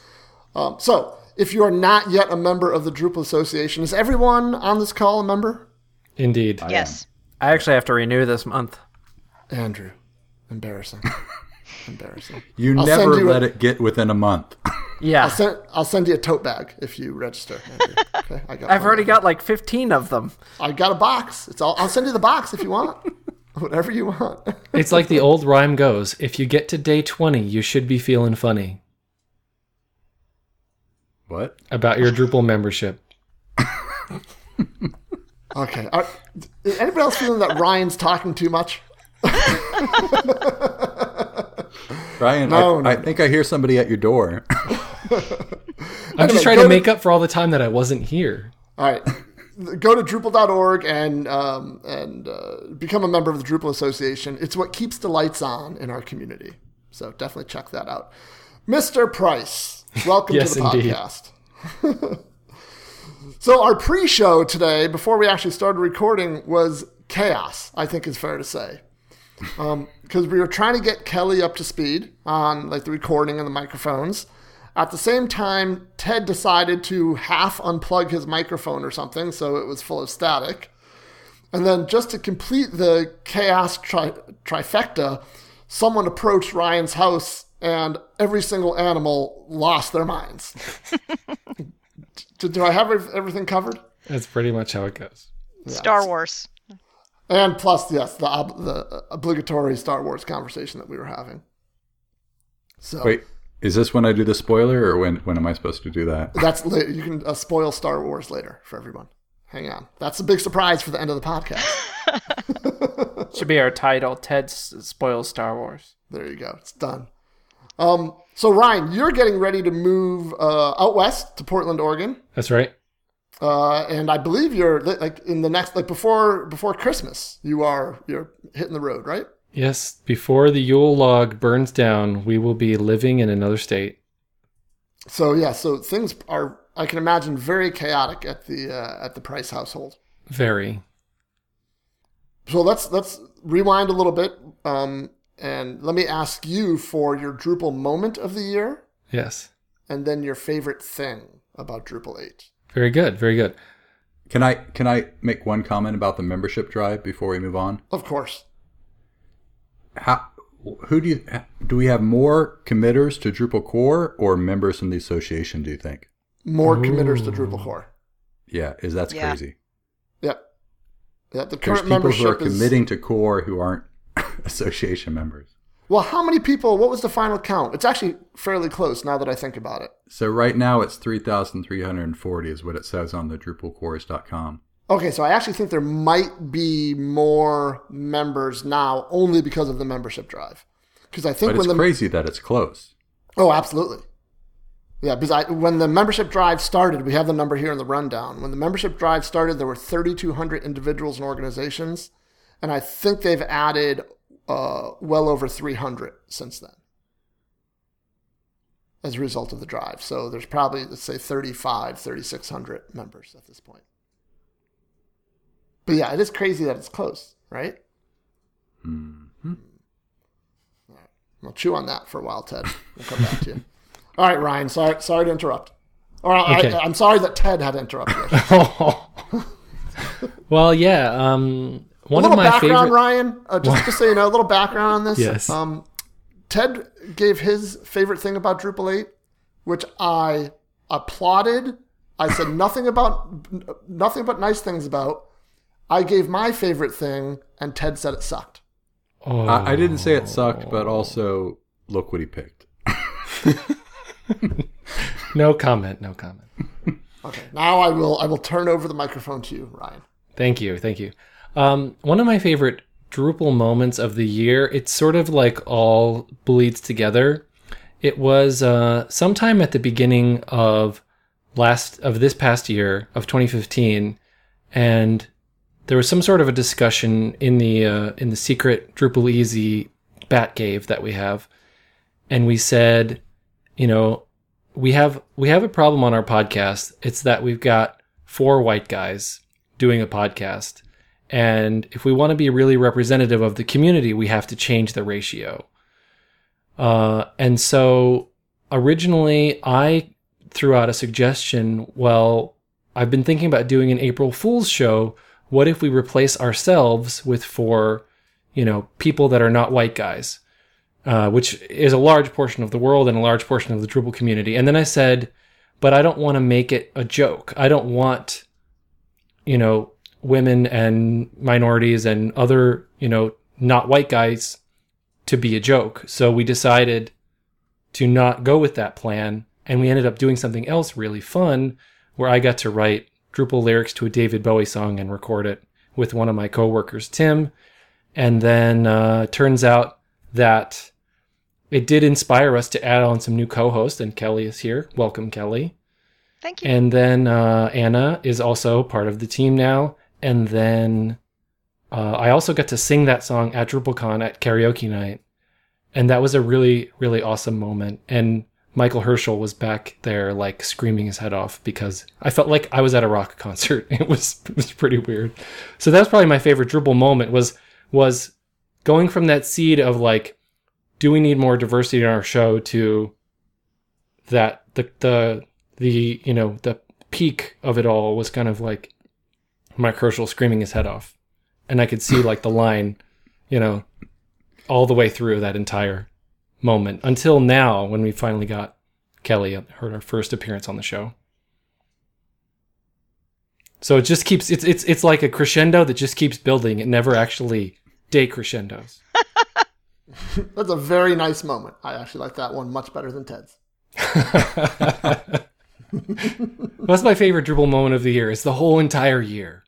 Um, so, if you are not yet a member of the Drupal Association, is everyone on this call a member? Indeed. Yes. I actually have to renew this month. Andrew, embarrassing, embarrassing. You I'll never send you a- let it get within a month. Yeah, I'll send I'll send you a tote bag if you register. Okay, I got. I've already got like 15 of them. I got a box. It's all. I'll send you the box if you want. Whatever you want. It's like the old rhyme goes if you get to day 20, you should be feeling funny What? about your Drupal membership. Okay. Are, is anybody else feeling that Ryan's talking too much? Ryan, No, I, no, I think I hear somebody at your door. I'm Anyway, just trying go to to- make up for all the time that I wasn't here. All right. Go to Drupal.org and um, and uh, become a member of the Drupal Association. It's what keeps the lights on in our community. So definitely check that out. Mr. Price, welcome Yes, to the indeed. podcast. so our pre-show today, before we actually started recording, was chaos. I think is fair to say, Um, because we were trying to get Kelley up to speed on like the recording and the microphones. At the same time, Ted decided to half unplug his microphone or something, so it was full of static. And then, just to complete the chaos tri- trifecta, someone approached Ryan's house and every single animal lost their minds. do, do I have everything covered? That's pretty much how it goes. Star Wars. And plus, yes, the, ob- the obligatory Star Wars conversation that we were having. So Wait, is this when I do the spoiler, or when when am I supposed to do that? that's later. You can uh, spoil Star Wars later for everyone. Hang on, that's a big surprise for the end of the podcast. Should be our title. Ted spoils Star Wars. There you go. It's done. Um, so Ryan, you're getting ready to move uh, out west to Portland, Oregon, That's right. Uh, and I believe you're like in the next like before before Christmas. You are you're hitting the road, right? Yes, before the Yule log burns down, we will be living in another state. So yeah, so things are I can imagine very chaotic at the uh, at the Price household. Very. So let's let's rewind a little bit, um, and let me ask you for your Drupal moment of the year, Yes. and then your favorite thing about Drupal eight. Very good. Very good. Can I can I make one comment about the membership drive before we move on? Of course, How who do you do we have more committers to Drupal core or members in the association? Do you think? more committers to Drupal core. Yeah, is that's Yeah. crazy. Yep. Yeah, the current There's current people who are membership is committing to core who aren't association members. Well, how many people? What was the final count? It's actually fairly close now that I think about it. So right now it's 3,340 is what it says on the DrupalCores.com. Okay, so I actually think there might be more members now only because of the membership drive. Because I think But when it's the crazy that it's close. oh, absolutely, yeah. Because I, when the membership drive started, we have the number here in the rundown. When the membership drive started, there were 3,200 individuals and organizations, and I think they've added uh, well over 300 since then as a result of the drive. So there's probably let's say 35, 3,600 members at this point. But yeah, it is crazy that it's close, right? Mm-hmm. All right. I'll chew on that for a while, Ted. We'll come back to you. All right, Ryan. Sorry, sorry to interrupt. Or Okay. I, I'm sorry that Ted had to interrupt you. well, yeah. Um, A little of my background, favorite. Ryan. Uh, just, just so you know, a little background on this. Yes. Um, Ted gave his favorite thing about Drupal 8, which I applauded. I said nothing about nothing but nice things about. I gave my favorite thing, and Ted said it sucked. Oh, I, I didn't say it sucked, but also look what he picked. no comment. No comment. Okay, now I will I will turn over the microphone to you, Ryan. Thank you, thank you. Um, one of my favorite Drupal moments of the year. It's sort of like all bleeds together. It was uh, sometime at the beginning of last of this past year of 2015, and there was some sort of a discussion in the uh, in the secret Drupal Easy Bat Cave that we have, and we said, you know, we have we have a problem on our podcast. It's that we've got four white guys doing a podcast. And if we want to be really representative of the community, we have to change the ratio. Uh, and so originally I threw out a suggestion. Well, I've been thinking about doing an April Fool's show. What if we replace ourselves with four, you know, people that are not white guys? Uh, which is a large portion of the world and a large portion of the Drupal community. And then I said, but I don't want to make it a joke. I don't want, you know, women and minorities and other, you know, not white guys to be a joke. So we decided to not go with that plan. And we ended up doing something else really fun where I got to write Drupal lyrics to a David Bowie song and record it with one of my coworkers, Tim. And then uh, turns out that it did inspire us to add on some new co-hosts, and Kelley is here. Welcome, Kelley. Thank you. And then uh, Anna is also part of the team now. And then uh, I also got to sing that song at DrupalCon at karaoke night, and that was a really really awesome moment. And Michael Herchel was back there like screaming his head off because I felt like I was at a rock concert. It was it was pretty weird. So that's probably my favorite Drupal moment was was going from that seed of like, do we need more diversity in our show to that the the the you know the peak of it all was kind of like Mike Herchel screaming his head off, and I could see like the line, you know, all the way through that entire moment until now when we finally got Kelley heard our first appearance on the show. So it just keeps it's it's it's like a crescendo that just keeps building. It never actually decrescendos. That's a very nice moment. I actually like that one much better than Ted's. That's my favorite dribble moment of the year. It's the whole entire year.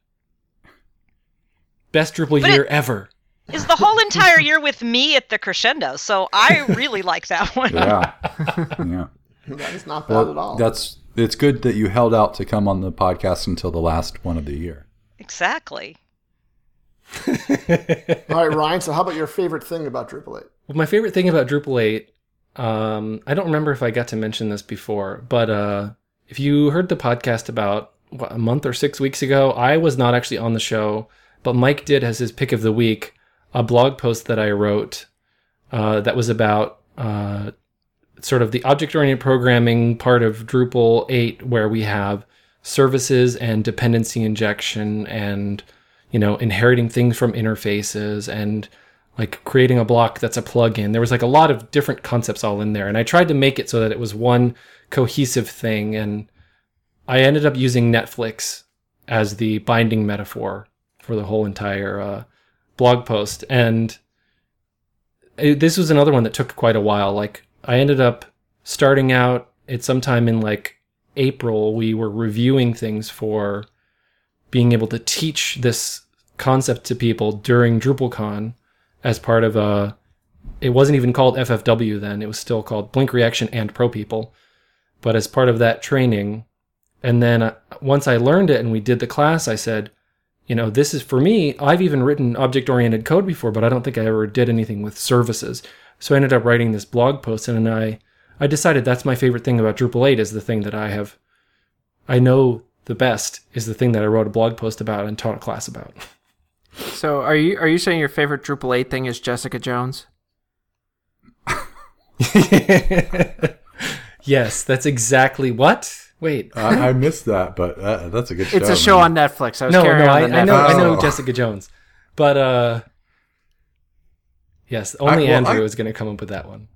Best Drupal But it- year ever. Is the whole entire year with me at the crescendo, so I really like that one. Yeah. yeah. That is not bad at all. that's it's good that you held out to come on the podcast until the last one of the year. Exactly. All right, Ryan. So, how about your favorite thing about Drupal 8? Well, my favorite thing about Drupal 8, um, I don't remember if I got to mention this before, but uh, if you heard the podcast about what, a month or six weeks ago, I was not actually on the show, but Mike did as his pick of the week a blog post that I wrote uh, that was about uh, sort of the object oriented programming part of Drupal 8, where we have services and dependency injection and you know inheriting things from interfaces and like creating a block that's a plugin. There was like a lot of different concepts all in there, and I tried to make it so that it was one cohesive thing. And I ended up using Netflix as the binding metaphor for the whole entire uh, blog post. And it, this was another one that took quite a while. Like I ended up starting out at sometime in like April. We were reviewing things for being able to teach this concept to people during DrupalCon as part of a. It wasn't even called FFW then. It was still called Blink Reaction and Pro People. But as part of that training, and then uh, once I learned it and we did the class, I said, you know, this is for me. I've even written object oriented code before, but I don't think I ever did anything with services. So I ended up writing this blog post, and I I decided that's my favorite thing about Drupal 8 is the thing that I have I know the best is the thing that I wrote a blog post about and taught a class about. So are you are you saying your favorite Drupal 8 thing is Jessica Jones? yes, that's exactly what. Wait, I, I missed that, but uh, that's a good show. It's a show on Netflix. I was no, carrying no, on I, the I know, I know Oh. Jessica Jones, but uh, yes, only I- well, Andrew I- is going to come up with that one.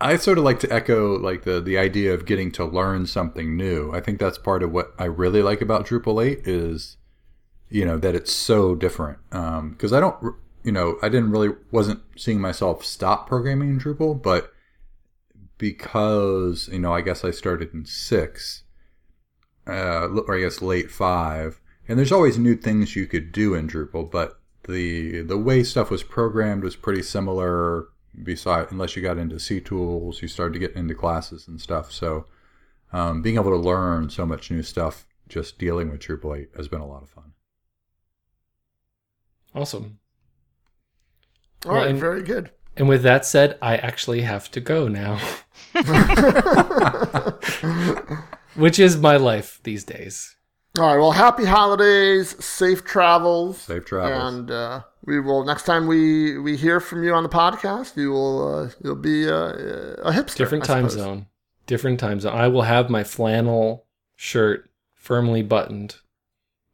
I sort of like to echo like the the idea of getting to learn something new. I think that's part of what I really like about Drupal 8 is you know that it's so different. Um cuz I don't you know, I didn't really wasn't seeing myself stop programming in Drupal, but because, you know, I guess I started in 6 uh or I guess late 5 and there's always new things you could do in Drupal, but the the way stuff was programmed was pretty similar beside unless you got into C tools, you started to get into classes and stuff. So um, being able to learn so much new stuff just dealing with Drupal 8 has been a lot of fun. Awesome. All right, and- very good. And with that said, I actually have to go now, which is my life these days. All right. Well, happy holidays, safe travels, Safe travels. and uh, we will next time we we hear from you on the podcast, you will uh, you'll be uh, a hipster. Different time suppose. zone. Different time zone. I will have my flannel shirt firmly buttoned.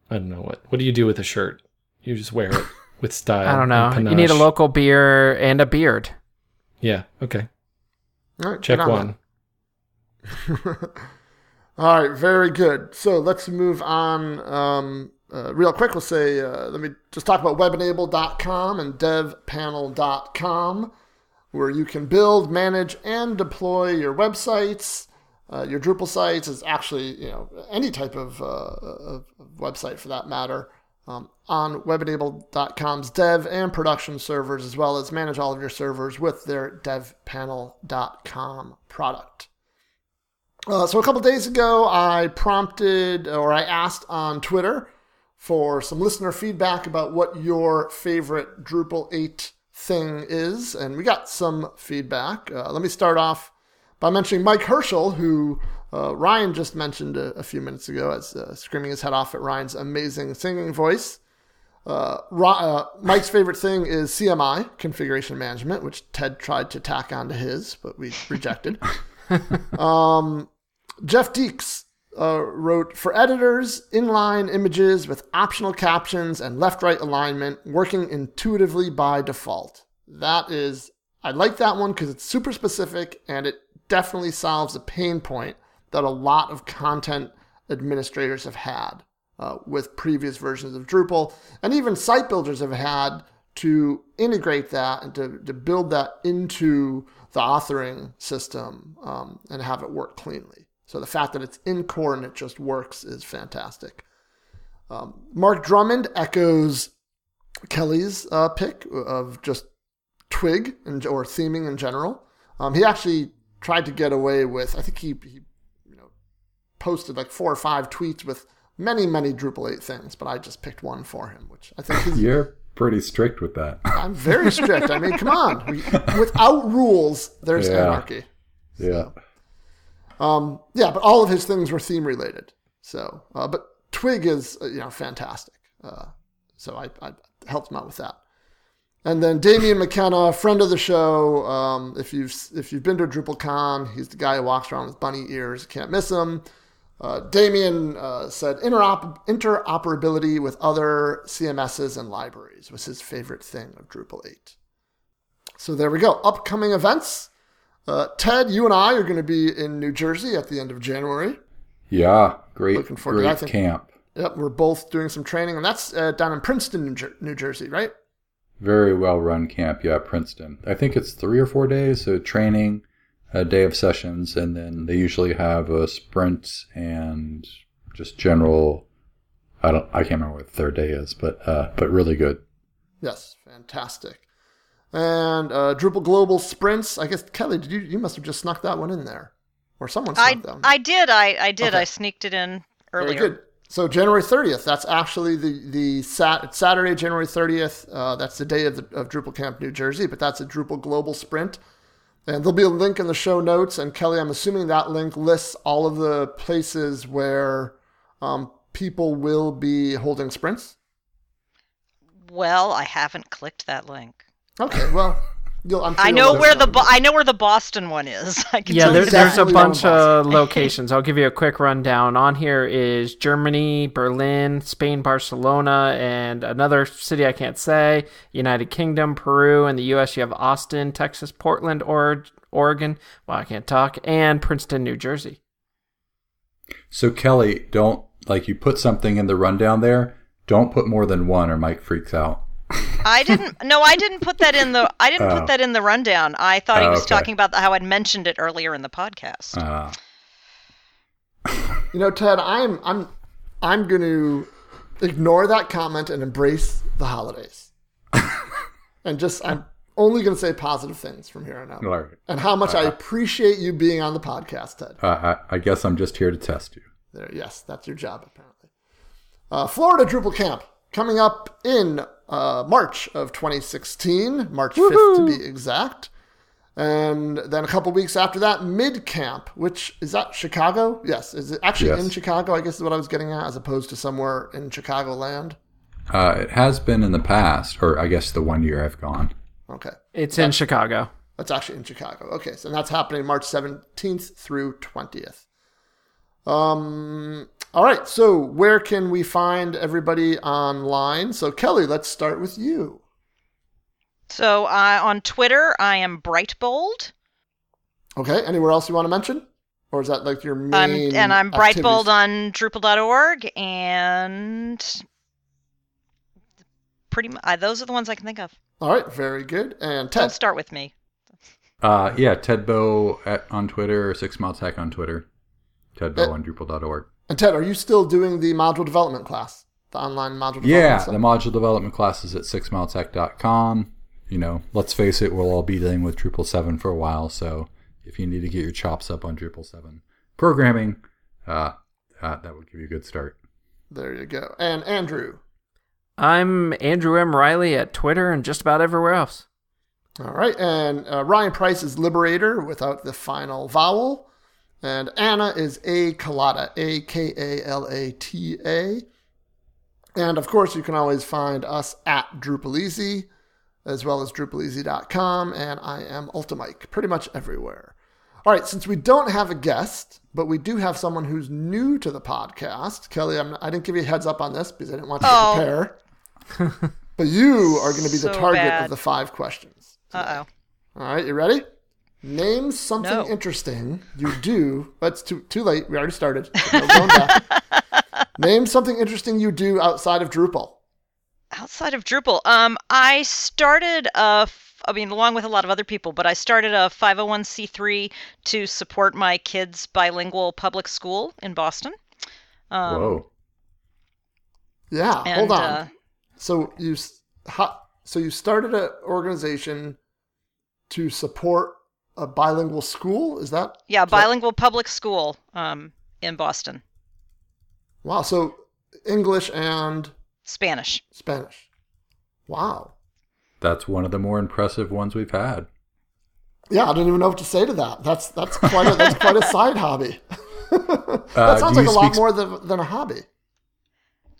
I don't know what. What do you do with a shirt? You just wear it with style. I don't know. and You need a local beer and a beard. Yeah. Okay. All right, Check on one. All right, very good. So let's move on. Um, uh, real quick, we'll say, uh, let me just talk about webenable.com and devpanel.com, where you can build, manage, and deploy your websites. Uh, your Drupal sites is actually, you know, any type of, uh, of website for that matter. Um, on webenable.com's dev and production servers, as well as manage all of your servers with their devpanel.com product. Uh, so a couple days ago, I prompted or I asked on Twitter for some listener feedback about what your favorite Drupal 8 thing is, and we got some feedback. Uh, let me start off by mentioning Mike Herchel, who uh, Ryan just mentioned a, a few minutes ago, as uh, screaming his head off at Ryan's amazing singing voice. Uh, Ri- uh, Mike's favorite thing is CMI, configuration management, which Ted tried to tack onto his, but we rejected. um, Jeff Deeks uh, wrote for editors, inline images with optional captions and left right alignment working intuitively by default. That is, I like that one because it's super specific and it definitely solves a pain point that a lot of content administrators have had uh, with previous versions of Drupal, and even site builders have had to integrate that and to, to build that into the authoring system um, and have it work cleanly. So the fact that it's in core and it just works is fantastic. Um, Mark Drummond echoes Kelley's uh, pick of just twig and, or theming in general. Um, he actually tried to get away with. I think he, he, you know, posted like four or five tweets with many, many Drupal eight things, but I just picked one for him, which I think is. You're pretty strict with that. I'm very strict. I mean, come on. We, without rules, there's Yeah. anarchy. yeah. Um, yeah, but all of his things were theme related. So, uh, but Twig is uh, you know fantastic. Uh, so I, I helped him out with that. And then Damien McKenna, friend of the show. Um, if you've if you've been to DrupalCon, he's the guy who walks around with bunny ears. Can't miss him. Uh, Damien uh, said interop- interoperability with other CMSs and libraries was his favorite thing of Drupal 8. So there we go. Upcoming events. Uh, Ted, you and I are going to be in New Jersey at the end of January. Yeah. Great, Looking forward to great that. camp. Yep, we're both doing some training, and that's uh, down in Princeton, New, Jer- New Jersey, right? very well run camp. Yeah, Princeton. I think it's three or four days. So training, a day of sessions, and then they usually have a sprint and just general. I don't. I can't remember what the third day is, but uh, but really good. Yes, fantastic. And uh, Drupal Global Sprints. I guess Kelley, did you? You must have just snuck that one in there, or someone snuck I that one. I did. I I did. Okay. I sneaked it in Very earlier. good. So January 30th. That's actually the the sat Saturday, January 30th. Uh, that's the day of the of Drupal Camp New Jersey, but that's a Drupal Global Sprint. And there'll be a link in the show notes. And Kelley, I'm assuming that link lists all of the places where um, people will be holding sprints. Well, I haven't clicked that link. Okay, well, you'll, I'm sure I you'll know where the. Bo- I know where the Boston one is. I can Yeah, tell there, there's a bunch of locations. I'll give you a quick rundown. On here is Germany, Berlin, Spain, Barcelona, and another city I can't say. United Kingdom, Peru, and the U.S. You have Austin, Texas, Portland, or Oregon. Well, I can't talk, and Princeton, New Jersey. So Kelley, don't like you put something in the rundown there. Don't put more than one, or Mike freaks out. I didn't. No, I didn't put that in the. I didn't Oh. put that in the rundown. I thought he Oh, was okay. talking about how I'd mentioned it earlier in the podcast. Uh, You know, Ted, I'm I'm I'm going to ignore that comment and embrace the holidays, and just I'm only going to say positive things from here on out. all right. And how much I appreciate you being on the podcast, Ted. Uh, I, I guess I'm just here to test you. There, yes, that's your job apparently. Uh, Florida Drupal Camp coming up in uh, March of 2016, March 5th to be exact. And then a couple weeks after that, Mid Camp, which is that Chicago? Yes, is it actually Yes. in Chicago? I guess is what I was getting at, as opposed to somewhere in Chicagoland. Uh, it has been in the past, or I guess the one year I've gone. Okay, It's in Chicago. that's actually in Chicago. Okay, so that's happening March 17th through 20th. Um. All right. So where can we find everybody online? So Kelley, let's start with you. So uh, on Twitter, I am Brightbold. Okay. Anywhere else you want to mention, or is that like your main? I'm, and I'm activities? Brightbold on Drupal.org, and pretty much those are the ones I can think of. All right. Very good. And Don't Ted. start with me. Uh, yeah, Ted Bow at, on Twitter, Six Mile Tech on Twitter, Ted Bow Uh, on Drupal.org. And Ted, are you still doing the module development class, the online module? Development class? Yeah, stuff? the module development classes at sixmiletech.com. You know, let's face it, we'll all be dealing with Drupal 7 for a while. So if you need to get your chops up on Drupal 7 programming, uh, uh, that would give you a good start. There you go. And Andrew. I'm Andrew M. Riley at Twitter and just about everywhere else. All right. And uh, Ryan Price is Liberator without the final vowel. And Anna is A Kalata, A K A L A T A. And of course, you can always find us at Drupaleasy, as well as drupaleasy.com. And I am Ultimike, pretty much everywhere. All right, since we don't have a guest, but we do have someone who's new to the podcast, Kelley, I'm, I didn't give you a heads up on this because I didn't want you to Oh. prepare. but you are going to be the target bad. of the five questions. Uh oh. All right, you ready? Name something No. interesting you do. That's too too late. We already started. No going back. Name something interesting you do outside of Drupal. Outside of Drupal, um, I started a. f- I mean, along with a lot of other people, but I started a 501c3 to support my kids' bilingual public school in Boston. Um, Whoa. Yeah, And, hold on. uh, so you how, so you started an organization to support a bilingual school. Is that yeah, is that- bilingual public school um, in Boston, wow? So English and Spanish. Spanish. Wow. That's one of the more impressive ones we've had. Yeah, I don't even know what to say to that. That's that's quite a, that's quite a side hobby. that Uh, sounds do like a lot speak- more than, than a hobby.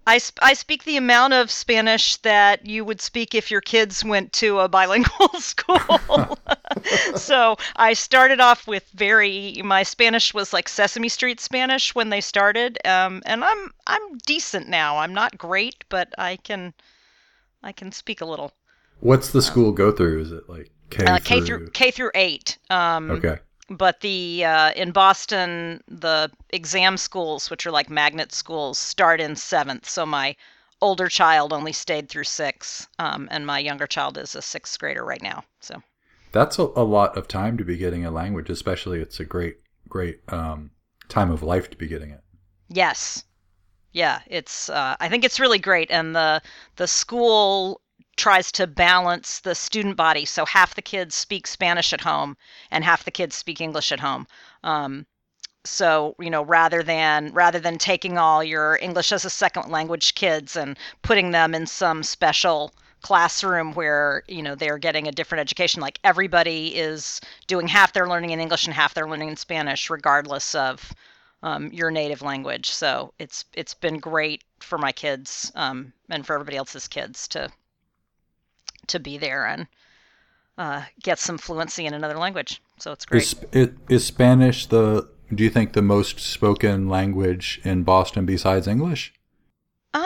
I, sp- I speak the amount of Spanish that you would speak if your kids went to a bilingual school. so I started off with very my Spanish was like Sesame Street Spanish when they started, um, and I'm I'm decent now. I'm not great, but I can I can speak a little. What's the school go through? Is it like K, Uh, K through? through K through eight. Um, Okay. But the uh, in Boston, the exam schools, which are like magnet schools, start in seventh. So my older child only stayed through six, um, and my younger child is a sixth grader right now. So That's a, a lot of time to be getting a language, especially it's a great, great um, time of life to be getting it. Yes. Yeah, it's uh, I think it's really great and the the school tries to balance the student body so half the kids speak Spanish at home and half the kids speak English at home. Um, so, you know, rather than rather than taking all your English as a second language kids and putting them in some special classroom where, you know, they're getting a different education like everybody is doing half their learning in English and half their learning in Spanish regardless of um, your native language. So it's it's been great for my kids um, and for everybody else's kids to to be there and uh, get some fluency in another language. So it's great. Is, is, is Spanish the, do you think, the most spoken language in Boston besides English? Um,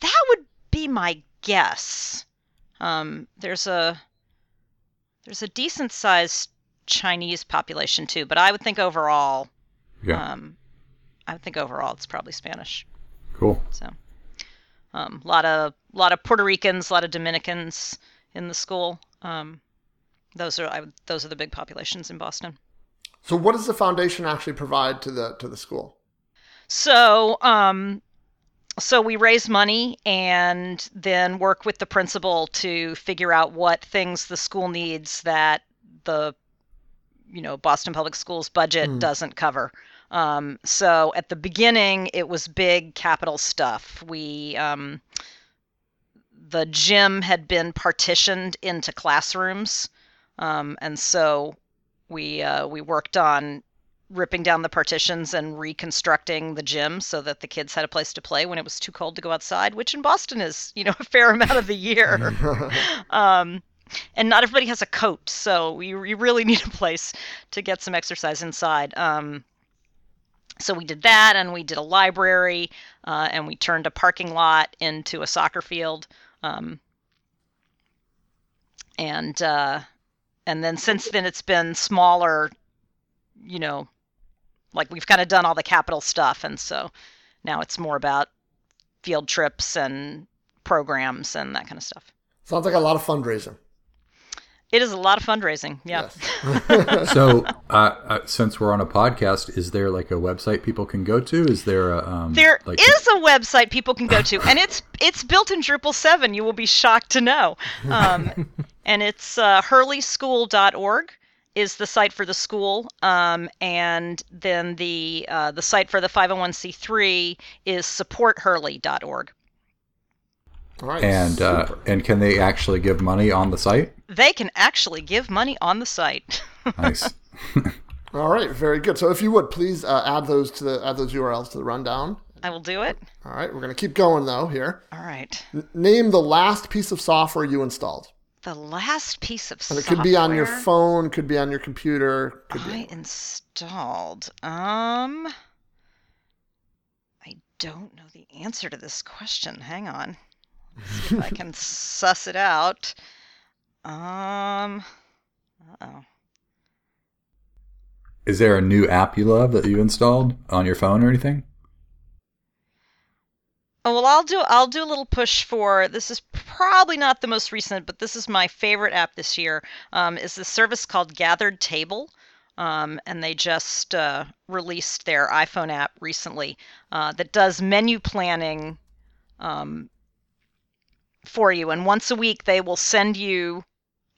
that would be my guess. Um, there's a there's a decent sized Chinese population too, but I would think overall, Yeah. um, I would think overall it's probably Spanish. cool. So, um, a lot of lot of Puerto Ricans, a lot of Dominicans in the school. Um, those are I, those are the big populations in Boston. So, what does the foundation actually provide to the to the school? So, um, so we raise money and then work with the principal to figure out what things the school needs that the you know Boston Public Schools budget doesn't cover. Um, so at the beginning, it was big capital stuff. We um, the gym had been partitioned into classrooms, um, and so we uh, we worked on ripping down the partitions and reconstructing the gym so that the kids had a place to play when it was too cold to go outside, which in Boston is, you know, a fair amount of the year. um, and not everybody has a coat, so we, we really need a place to get some exercise inside. Um, so we did that, and we did a library, uh, and we turned a parking lot into a soccer field. Um, and uh, and then since then, it's been smaller you know, like we've kind of done all the capital stuff, and so now it's more about field trips and programs and that kind of stuff. Sounds like a lot of fundraising. It is a lot of fundraising. Yeah. So, uh, uh, since we're on a podcast, is there like a website people can go to? Is there a um, There is like a website people can go to, and it's it's built in Drupal seven. You will be shocked to know, um, and it's uh, hurleyschool.org is the site for the school, um, and then the uh, the site for the 501c3 is supporthurley.org. All right. and uh, and can they actually give money on the site? They can actually give money on the site. Nice. All right, very good. So, if you would please uh, add those to the add those URLs to the rundown. I will do it. All right, we're gonna keep going though here. All right. N- name the last piece of software you installed, The last piece of software. and it software could be on your phone, could be on your computer, could be. I installed. Um, I don't know the answer to this question. Hang on. See if I can suss it out. Um, oh. Is there a new app you love that you installed on your phone or anything? Oh well, I'll do I'll do a little push for this. Is probably not the most recent, but this is my favorite app this year. Um, is this service called Gathered Table, um, and they just uh, released their iPhone app recently uh, that does menu planning um, for you. And once a week, they will send you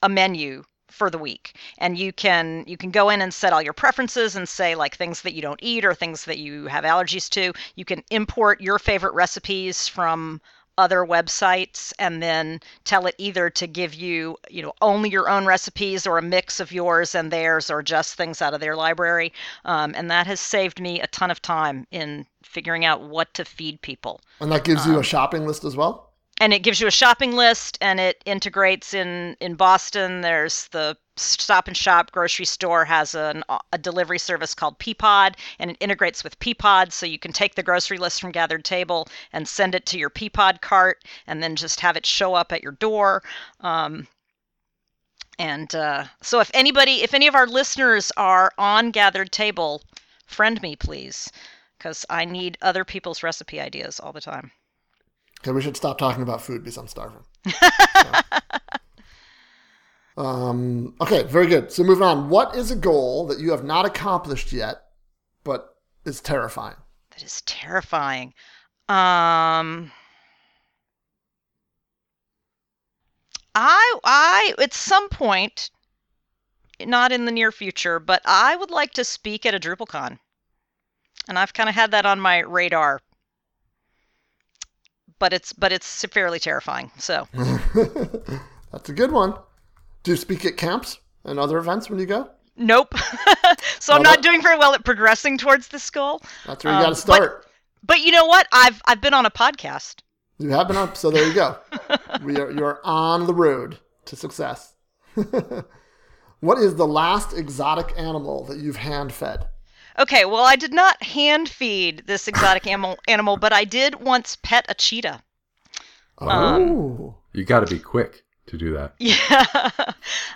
a menu for the week and you can you can go in and set all your preferences and say like things that you don't eat or things that you have allergies to you can import your favorite recipes from other websites and then tell it either to give you you know only your own recipes or a mix of yours and theirs or just things out of their library um, and that has saved me a ton of time in figuring out what to feed people And that gives you a shopping list as well. And it gives you a shopping list and it integrates in in boston. There's the stop and shop grocery store has an, a delivery service called peapod and it integrates with peapod so you can take the grocery list from gathered table and send it to your peapod cart and then just have it show up at your door. Um, and uh, so if anybody if any of our listeners are on gathered table friend me please because i need other people's recipe ideas all the time Okay, we should stop talking about food because I'm starving. So. Um, okay, very good. So moving on. What is a goal that you have not accomplished yet, but is terrifying? That is terrifying. Um, I, I, at some point, not in the near future, but I would like to speak at a DrupalCon, and I've kind of had that on my radar. But it's but it's fairly terrifying. So That's a good one. Do you speak at camps and other events when you go? nope. so I'm not that- doing very well at progressing towards this goal. That's where you Um, got to start. But you know what? I've I've been on a podcast. You have been up, so there you go. we are you are on the road to success. what is the last exotic animal that you've hand fed? Okay, well, I did not hand feed this exotic animal, animal, but I did once pet a cheetah. Oh, You got to be quick to do that. Yeah,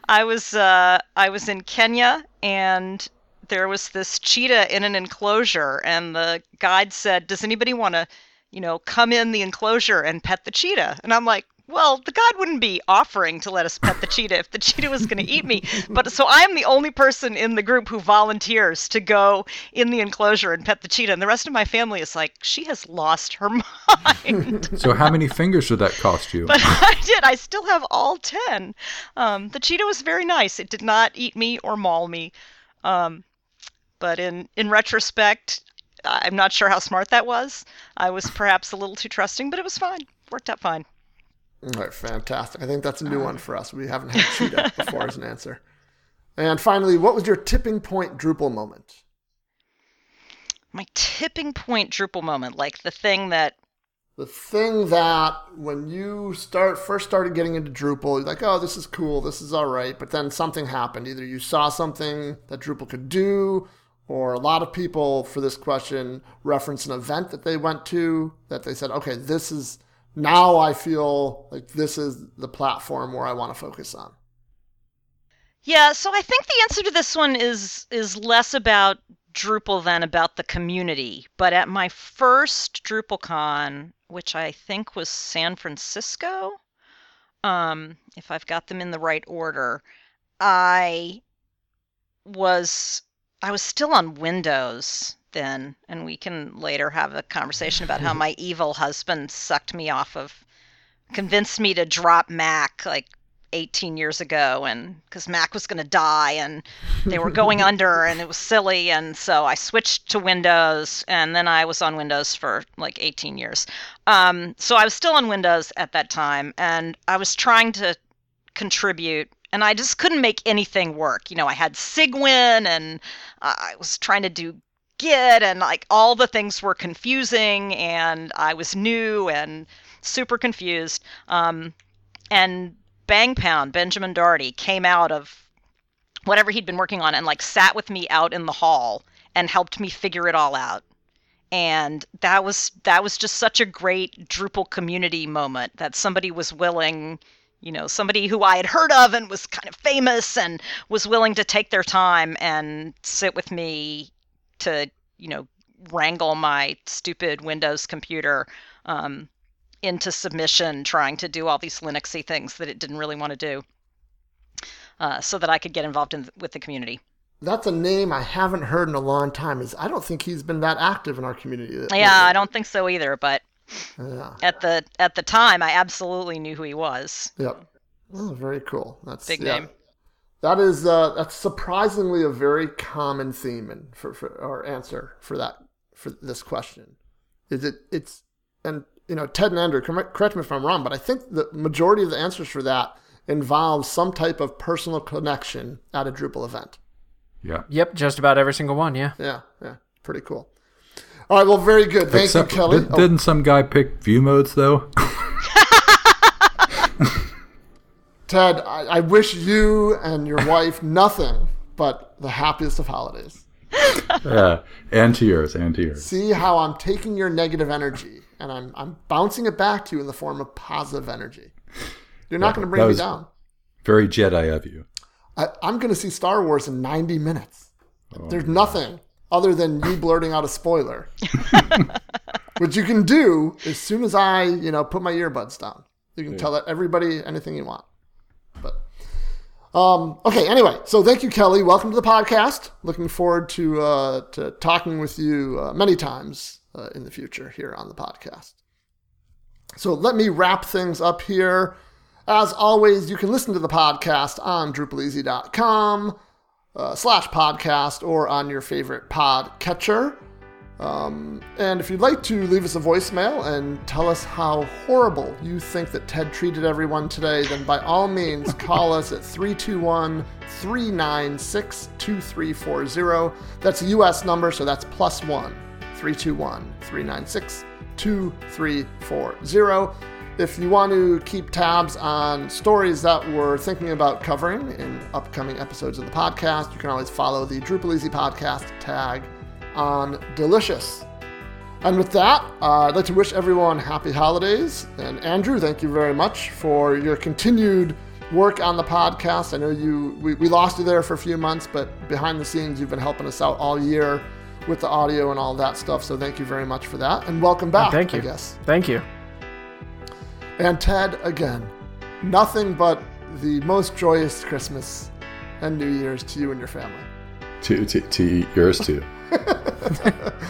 I was uh, I was in Kenya, and there was this cheetah in an enclosure, and the guide said, "Does anybody want to, you know, come in the enclosure and pet the cheetah?" And I'm like. Well, the god wouldn't be offering to let us pet the cheetah if the cheetah was going to eat me. But so I am the only person in the group who volunteers to go in the enclosure and pet the cheetah. And the rest of my family is like, she has lost her mind. So how many fingers did that cost you? But I did. I still have all ten. Um, the cheetah was very nice. It did not eat me or maul me. Um, but in in retrospect, I'm not sure how smart that was. I was perhaps a little too trusting, but it was fine. Worked out fine. All right, fantastic. I think that's a new one for us. We haven't had cheetah before as an answer. And finally, what was your tipping point Drupal moment? My tipping point Drupal moment, like the thing that The thing that when you start first started getting into Drupal, you're like, oh, this is cool, this is all right, but then something happened. Either you saw something that Drupal could do, or a lot of people for this question reference an event that they went to that they said, okay, this is now I feel like this is the platform where I want to focus on. Yeah, so I think the answer to this one is is less about Drupal than about the community. But at my first DrupalCon, which I think was San Francisco, um, if I've got them in the right order, I was I was still on Windows then, and we can later have a conversation about how my evil husband sucked me off of convinced me to drop Mac like 18 years ago and because Mac was going to die and they were going under and it was silly and so I switched to Windows and then I was on Windows for like 18 years. Um, so I was still on Windows at that time and I was trying to contribute and I just couldn't make anything work. You know, I had Cygwin and I was trying to do Git and like all the things were confusing and I was new and super confused. Um, and Bang Pound, Benjamin Doherty, came out of whatever he'd been working on and like sat with me out in the hall and helped me figure it all out. And that was that was just such a great Drupal community moment that somebody was willing, you know, somebody who I had heard of and was kind of famous and was willing to take their time and sit with me to, you know, wrangle my stupid Windows computer um, into submission trying to do all these Linuxy things that it didn't really want to do uh, so that I could get involved in, with the community. That's a name I haven't heard in a long time. Is I don't think he's been that active in our community. Yeah, I don't think so either, but Yeah. at the at the time I absolutely knew who he was. Yep. Oh, very cool. That's Big yeah. name. That is uh, that's surprisingly a very common theme and for, for or answer for that for this question. Is it it's and you know Ted and Andrew correct, correct me if I'm wrong, but I think the majority of the answers for that involves some type of personal connection at a Drupal event. Yeah. Yep, just about every single one. Yeah. Yeah, yeah, pretty cool. All right, well, very good. Thank Except, you, Kelley. did, Oh, didn't some guy pick view modes though? Ted, I, I wish you and your wife nothing but the happiest of holidays. yeah, and to yours, and to yours. see how I'm taking your negative energy and I'm I'm bouncing it back to you in the form of positive energy. You're not going to bring me down. Very Jedi of you. I, I'm going to see Star Wars in 90 minutes. Oh, There's nothing other than you blurting out a spoiler which you can do as soon as I, you know, put my earbuds down. You can tell everybody anything you want. Um, okay, anyway, so thank you, Kelley. Welcome to the podcast. Looking forward to uh, to talking with you uh, many times uh, in the future here on the podcast. So let me wrap things up here. As always, you can listen to the podcast on DrupalEasy.com uh, slash podcast or on your favorite pod catcher. Um, and if you'd like to leave us a voicemail and tell us how horrible you think that Ted treated everyone today, then by all means call us at 321 396 2340. That's a US number, so that's plus one 321 396 2340. If you want to keep tabs on stories that we're thinking about covering in upcoming episodes of the podcast, you can always follow the DrupalEasy Podcast tag on Delicious. And with that, uh, I'd like to wish everyone happy holidays. And Andrew, thank you very much for your continued work on the podcast. I know you we, we lost you there for a few months, but behind the scenes, you've been helping us out all year with the audio and all that stuff. So thank you very much for that, and welcome back. Thank you. I guess. Thank you. And Ted, again, nothing but the most joyous Christmas and New Year's to you and your family. To, to, to yours too.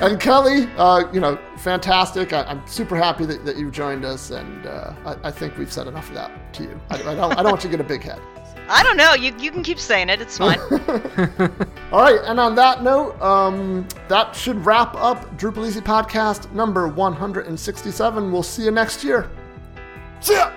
And Kelley, uh, you know, fantastic. I, I'm super happy that, that you've joined us, and uh, I, I think we've said enough of that to you. I, I, don't, I don't want you to get a big head. I don't know. You you can keep saying it. It's fine. All right, and on that note, um, that should wrap up DrupalEasy Podcast number 167. We'll see you next year. See ya!